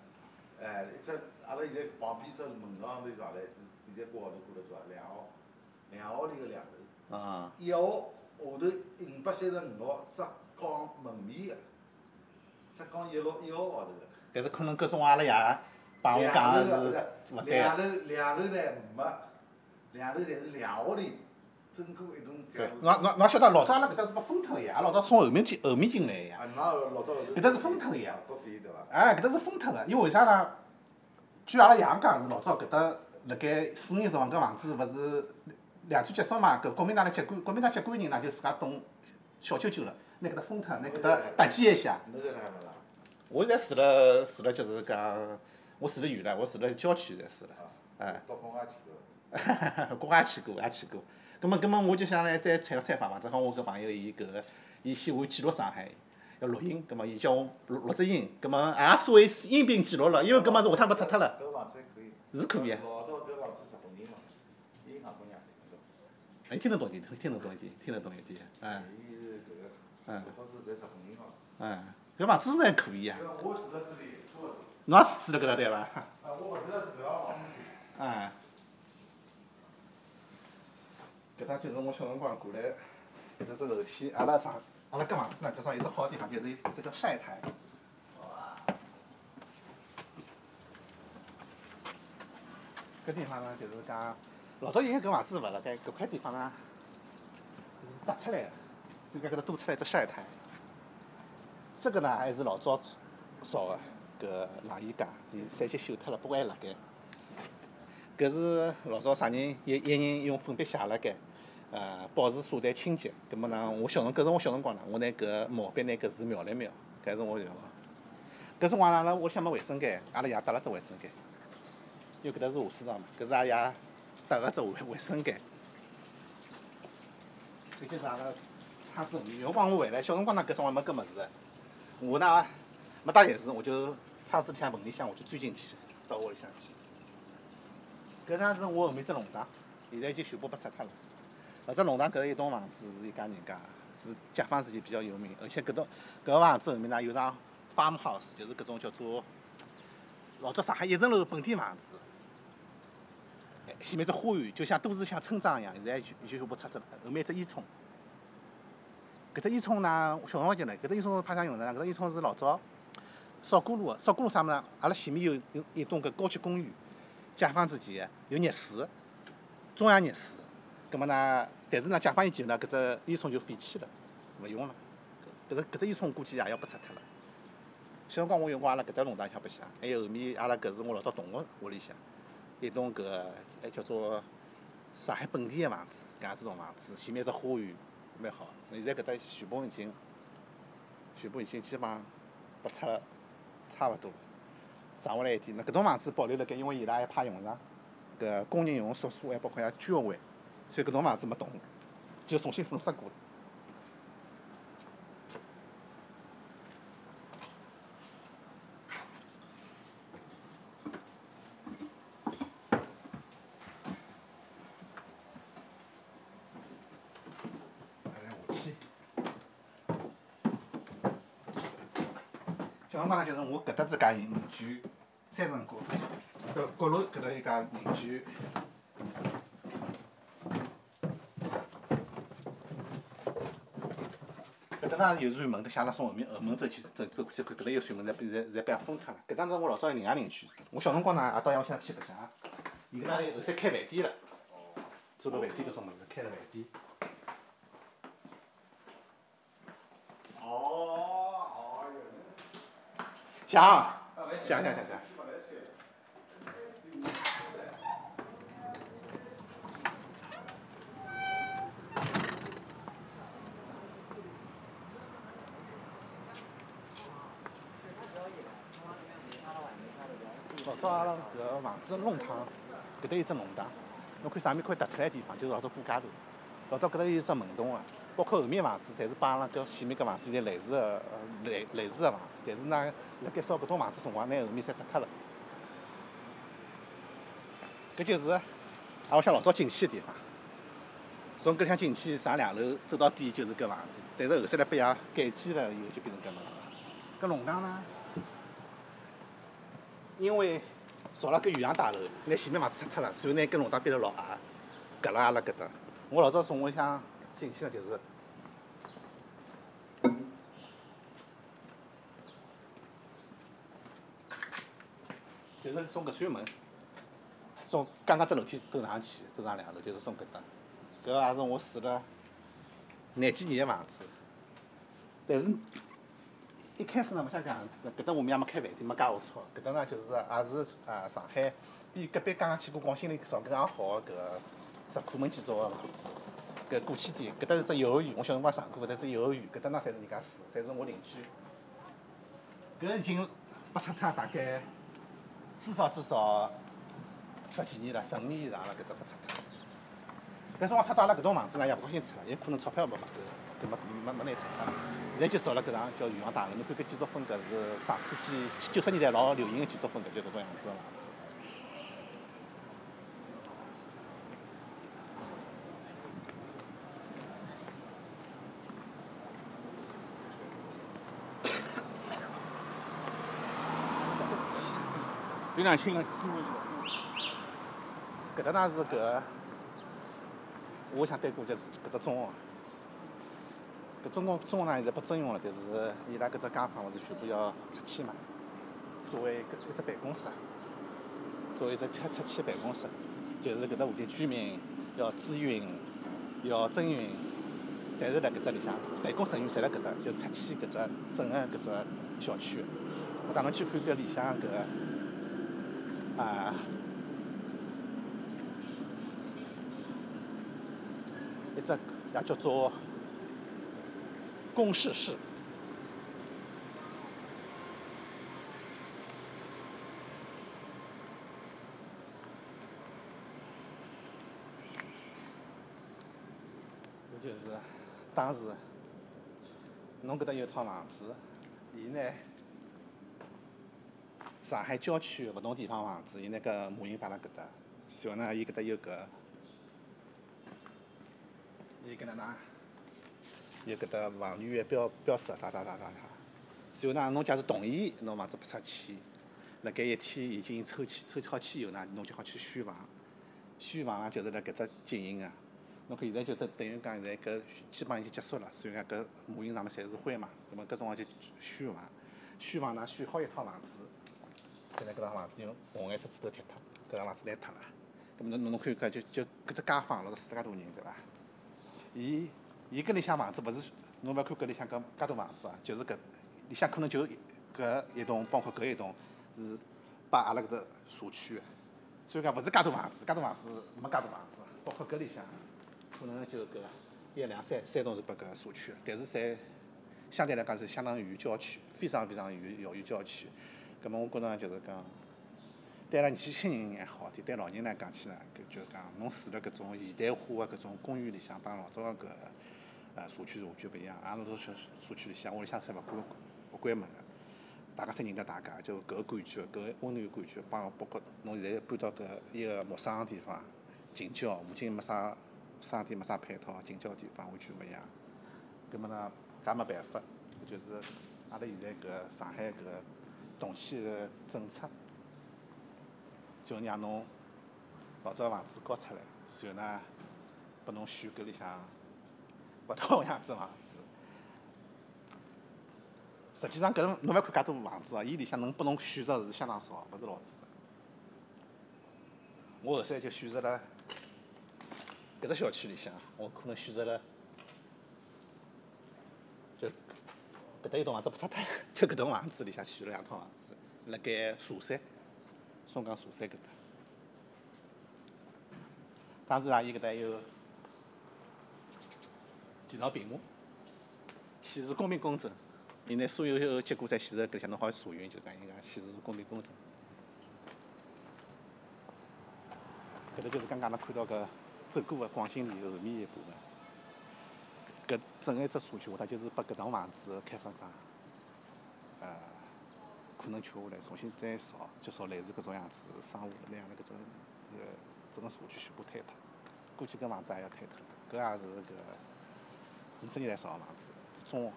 哎，一只阿拉现在旁边只门上头上来，是现在挂号头挂得着，两号，两号里个两头，啊，一号下头五百三十五号浙江门面个，浙江一路一号号头个。搿是可能搿种阿拉爷帮我讲个是勿对个。两楼两楼呢没，两头侪是两号里，整个一栋对讲，侬侬侬晓得老早阿拉搿搭是被分脱个呀，阿拉老早从后面进后面进来个呀。啊，㑚老早搿搭是分脱个呀到底对伐？哎，搿搭是分脱个，因为为啥呢？据阿拉爷讲是老早搿搭辣盖四五年辰光搿房子勿是两战结束嘛，搿国民党来接管，国民党接管人呢就自家动小九九了，拿搿搭封脱，拿搿搭搭建一下。侬在哪海勿啦？我现在住了住了就是讲，我住了远了，我住了郊区现在住了。哎到公安去过。国外去过，也去过。葛末葛末我就想来再采个采访嘛，正好我搿朋友伊搿个，伊喜欢记录上海，要录音，葛末伊叫我录录只音，葛末也作为音频记录了，因为搿么是下趟被拆脱了。搿房子还可以。是可以啊老早搿房子日本人房子，伊硬姑娘对哎，听得懂一点，听得懂一点，听得懂一点，哎伊是搿个，嗯搿倒是搿日本人房子。哎，搿房子是还可以啊。住辣这里，差勿多。侬也是住辣搿搭对伐？啊，我勿住辣住搿套房子。哎。搿趟就是我小辰光过来，搿搭是楼梯，阿拉上，阿拉搿房子呢，搿种有只好地方，就是这叫晒台。搿地方呢，就是讲，老早应该搿房子是勿辣盖，搿块地方呢，是搭出来的，所以讲搿搭多出来一只晒台。这个呢，还是老早造的，搿晾衣架，伊三级锈脱了，不过还辣盖。搿是老早啥人？一一人用粉笔写辣盖，呃，保持沙滩清洁。葛末呢，我小辰，搿是我小辰光呢，我拿搿毛笔拿搿字描了描，搿是我小辰光。搿辰光，阿拉屋里向没卫生间，阿拉爷搭了只卫生间，因为搿搭是下水道嘛，搿是阿拉爷搭个只卫卫生间。搿就是阿拉窗子后面，辰光我回来，小辰光呢，搿辰光没搿物事。我呢没带钥匙，我就窗子里向门里向我就钻进去，到屋里向去。搿呢是我后面只弄堂，现在已经全部被拆脱了。搿只弄堂搿一栋房子是一家人家，是解放时期比较有名，而且搿栋搿个房子后面呢有幢 farm house，就是搿种叫做老早上海一层楼本地房子，前面只花园，就像都市像村庄一样，现在就就全部拆脱了。后面一只烟囱，搿只烟囱呢，小辰光就来，搿只烟囱派啥用场？搿只烟囱是老早烧锅炉个，烧锅炉啥物事？阿拉前面有有一栋搿高级公寓。解放之前有热水，中央热水，葛末呢，但是呢，解放以前呢，搿只烟囱就废弃了，勿用了。搿只搿只烟囱估计也要被拆脱了。小辰光我用过阿拉搿搭弄堂里向白相，还有后面阿拉搿是我老早同学屋里向一栋搿个还叫做上海本地个房子，搿样子栋房子，前面一只花园，蛮好。现在搿搭全部已经全部已经基本上被拆了，差勿多了。剩下来一点，那搿栋房子保留辣盖，因为伊拉还派用场，搿工人用个宿舍还包括像居委会，所以搿栋房子没动，就重新粉刷过了。还在下去。小辰光呢，就是我搿搭子家邻居三层高，搿角落搿搭一家邻居。搿搭呢有扇门，得写了送后面后门走去走走过去看，搿搭有扇门，侪被侪侪被封脱了。搿当是我老早个另外邻居，我小辰光呢也到伊屋里向去白相，伊搿搭里后山开饭店了，做了饭店搿种物事，开了饭店。哦，哦哟。想，想想想想。老早阿拉搿房子弄堂，搿搭有只弄堂，侬看上面可以凸出来地方，就是老早过街路。老早搿搭有只门洞个，包括后面房子，侪是帮阿拉搿前面搿房子现在类似个类类似个房子，但是呢，辣盖烧搿栋房子辰光，拿后面侪拆脱了。搿就是阿拉想老早进去个地方。从搿里向进去上两楼走到底就是搿房子，但是后头来被伢改建了以后就变成搿能了。搿弄堂呢，因为造了个远洋大楼，拿前面房子拆脱了，所以拿搿弄堂变得老矮，隔了阿拉搿搭。我老早送屋里向进去呢，就是就是从搿扇门，从刚刚只楼梯走上去，走上两楼，就是从搿搭。搿也是我住了廿几年个房子，但是一开始呢，勿像搿样子，搿搭下面也没开饭店，没加龌龊。搿搭呢，就是也是呃上海比隔壁刚刚去过广兴里条件也好个搿个石库门建造个房子。搿过去点，搿搭是只幼儿园，我小辰光上过搿搭是幼儿园，搿搭呢侪是人家住，侪是我邻居。搿已经拨拆脱大概至少至少十几年了，十五年以上了，搿搭拨拆脱。搿辰光拆到阿拉搿栋房子呢，也勿高兴拆了，因为可能钞票没勿够，就没没没拿伊拆脱。现在就造了搿幢叫元阳大楼，侬看搿建筑风格是上世纪九十年代老流行个建筑风格，就搿种样子个房子。有点轻了。搿搭呢是搿，我想对过就是搿只中学。搿中学中学呢现在被征用了，就是伊拉搿只家访勿是全部要拆迁嘛，作为搿一只办公室，作为一只拆拆迁办公室，就是搿搭附近居民要咨询、要征询，侪是辣搿只里向，办公室人员侪辣搿搭，就拆迁搿只整个搿只小区。我带侬去看搿里向搿个啊。一只也叫做公示室。搿就是当时侬搿搭有套房子，伊呢上海郊区勿同地方房子，伊拿搿模型摆辣搿搭，然后呢，伊搿搭有个。伊搿能哪？有搿搭房源标标识啥啥啥啥啥。然后呢，侬假如同意侬房子拨拆迁，辣盖一天已经抽签抽好签以后呢，侬就好去选房。选房啊，就是辣搿搭进行个。侬看现在就等等于讲现在搿基本上已经结束了，所以讲搿模型上面侪是灰嘛。那么搿辰光就选房。选房呢，选好一套房子，现在搿套房子用红颜色纸头贴脱，搿套房子拿脱了。咾么侬侬看搿就就搿只街坊，老是四介多人对伐？伊伊搿里向房子勿是，侬勿要看搿里向搿介多房子啊，就是搿里向可能就搿一栋，包括搿一栋是拨阿拉搿只社区个，所以讲勿是介大房子，介大房子没介大房子，包括搿里向可能就搿一两三三栋是拨搿社区个，但是侪相对来讲是相当于郊区，非常非常远遥远郊区。葛末我觉着就是讲。对阿拉年轻人还好点，对老人来讲起来，搿就是讲，侬住辣搿种现代化个搿种公寓里向，帮老早个搿呃社区是完全勿一样。阿拉都小社区里向，屋里向侪勿关勿关门个，大家侪认得大家，就搿个感觉，搿个温暖个感觉，帮包括侬现在搬到搿一个陌生个地方，近郊附近没啥商店，没啥配套，近郊地方完全勿一样。葛末呢，搿也没办法，就是阿拉现在搿上海搿动迁个政策。就让侬老早房子交出来，然后呢，拨侬选搿里向勿同样子房子。实际上搿侬勿要看介多房子哦，伊里向能拨侬选择是相当少，勿是老多。我后首就选择了搿只小区里向，我可能选择了就搿搭一栋房子不拆脱，就搿栋房子里向选了两套房子，辣盖佘山。松江佘山搿搭，当时啊，伊搿搭有电脑屏幕，显示公平公正。伊拿所有个结果侪显示搿里向，侬好查询，就讲伊讲显示公平公正。搿搭就是刚刚侬看到搿走过个广信里后面一部分，搿整个一只社区下头就是拨搿幢房子开发商，呃。可能吃下来，重新再造，就造类似搿种样子商务那样的搿种，呃，整个社区全部推脱，估计搿房子也要推脱了。搿也是搿五十年代造个房子，中学。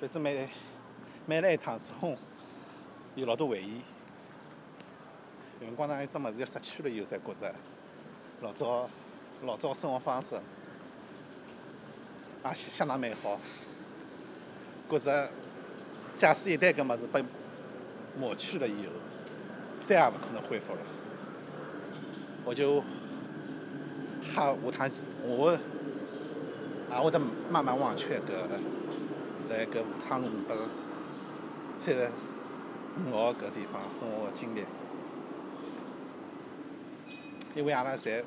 反正每每来一趟中，有老多回忆。有辰光呢，一只物事要失去了以后，才觉着老早。老早生活方式也相相当美好，觉着假使一旦搿物事被抹去了以后，再也勿可能恢复了。我就哈下趟我也会得慢慢忘却搿辣搿武昌路搿三十五号搿地方生活个经历，因为阿拉侪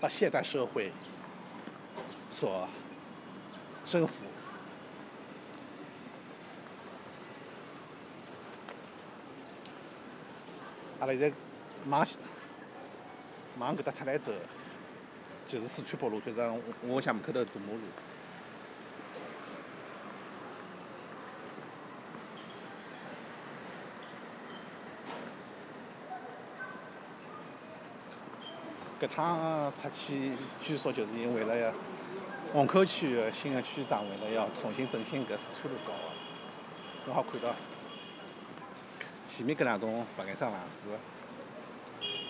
被现代社会所征服。阿拉现在往西往搿搭出来走，就是四川北路，就是我我屋里向门口头大马路。搿趟出去，据说就是因为了要虹口区的新个区长为了要重新振兴搿四川路搞个，侬好看到前面搿两栋白颜色房子，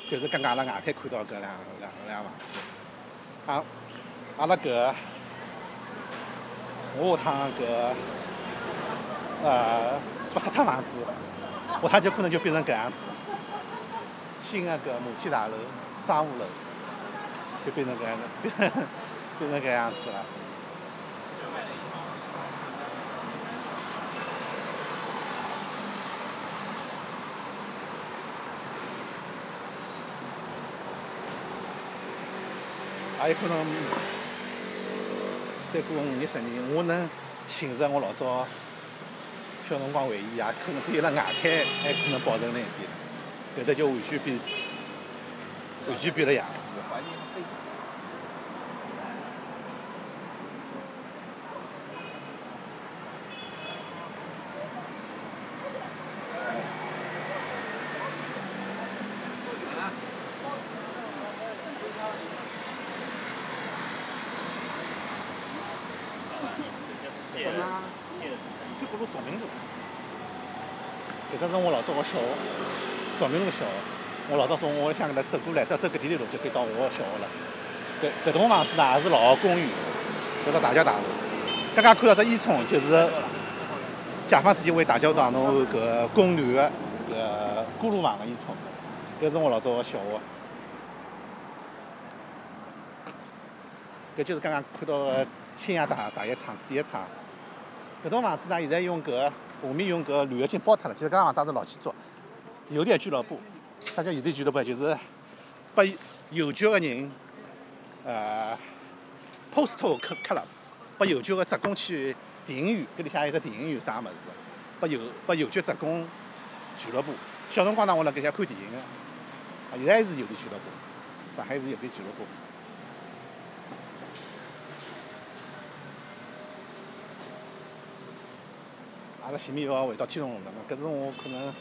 就是刚刚阿拉外滩看到搿两两两房子。啊，阿拉搿我下趟搿呃不拆脱房子，下趟就可能就变成搿样子。新个搿母系大楼、商务楼，就变成搿样子，变成搿样子了。也有可能再过五年、十年，我能寻着我老早小辰光回忆，也可能只有辣外滩还可能保存了一点。搿搭就完全变，完全变了样子。四川北路崇明路，搿个是我老早个小学，崇明路小学。我老早从我屋里向搿搭走过来，只要走搿条路就可以到我个小学了。搿搿栋房子呢也是老的公寓，叫做大桥大楼。刚刚看到只烟囱，就是解放之前为大桥大楼搿供暖个搿锅炉房个烟囱。搿是我老早个小学。搿就是刚刚看到个新亚大大浴场、主浴场。搿栋房子呢，现在用搿下面用搿铝合金包脱了。其实搿幢房子也是老建筑，邮电俱乐部。啥叫邮电俱乐部？就是拨邮局个人，呃，postal club，拨邮局个职工去电影院，搿里向有个电影院啥物事，拨邮拨邮局职工俱乐部。小辰光呢，我辣搿向看电影个，现在是邮电俱乐部，上海是邮电俱乐部。阿拉前面要回到天龙路了，搿是我可能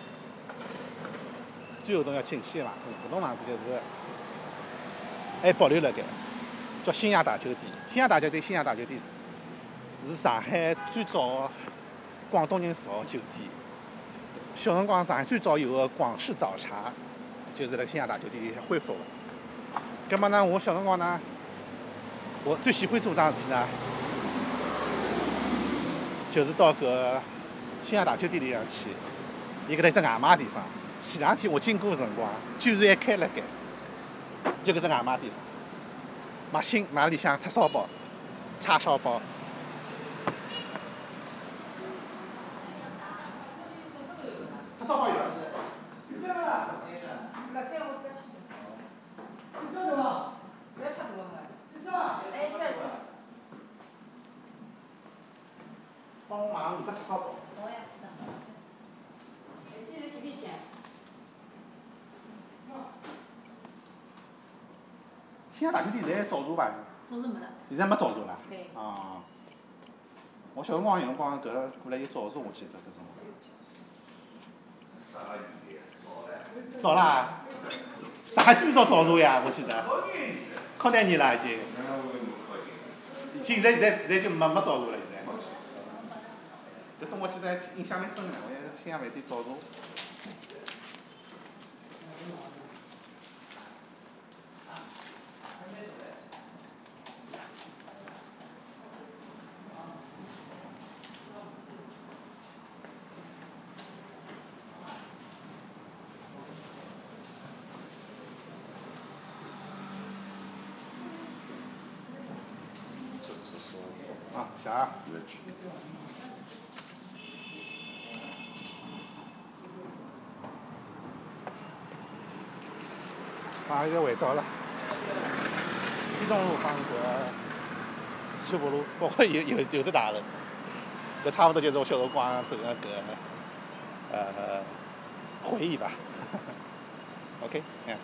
最后栋要进去个房子。搿栋房子就是还保留辣盖，叫新亚大酒店。新亚大酒店，新亚大酒店是是上海最早个广东人住个酒店。小辰光上海最早有个广式早茶，就是辣新亚大酒店里恢复个。葛末呢，我小辰光呢，我最喜欢做桩事体呢，就是到搿新亚大酒店里向去，伊搿搭有只外卖地方。前两天我经过个辰光，居然还开了盖，就搿只外卖地方，买新买里向叉烧包、叉烧包。叉烧包有伐？哎，这这。帮我买五只叉烧包。好呀，是。记得几笔钱？新亚大酒店现在早茶伐？早茶没了。现在没早茶了。对。啊。我小辰光有辰光搿过来有早茶，我记得搿种。啥语言？少唻。早啦。上海最早早茶呀，我记得。靠廿年了已经。已经现在现在现在就没没早茶了现在。搿是我记得印象蛮深个，我在新亚饭店早茶。啊，谢啊。啊，现在回到了天东路帮搿水浦路，包括有有有只大楼，搿差勿多就是我小辰光走个搿呃回忆吧。OK，嗯。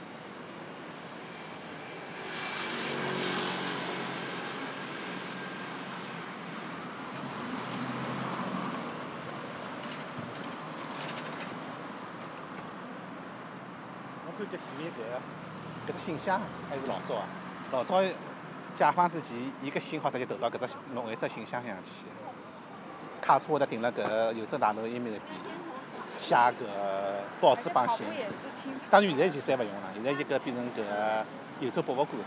我看搿前面搿搿只信箱还是老早啊，老早解放之前，伊搿信号直接投到搿只绿颜色信箱里向去。卡车会得停辣搿邮政大楼埃面一边，写搿报纸帮信。当然现在就侪勿用了，现在就搿变成搿邮政博物馆。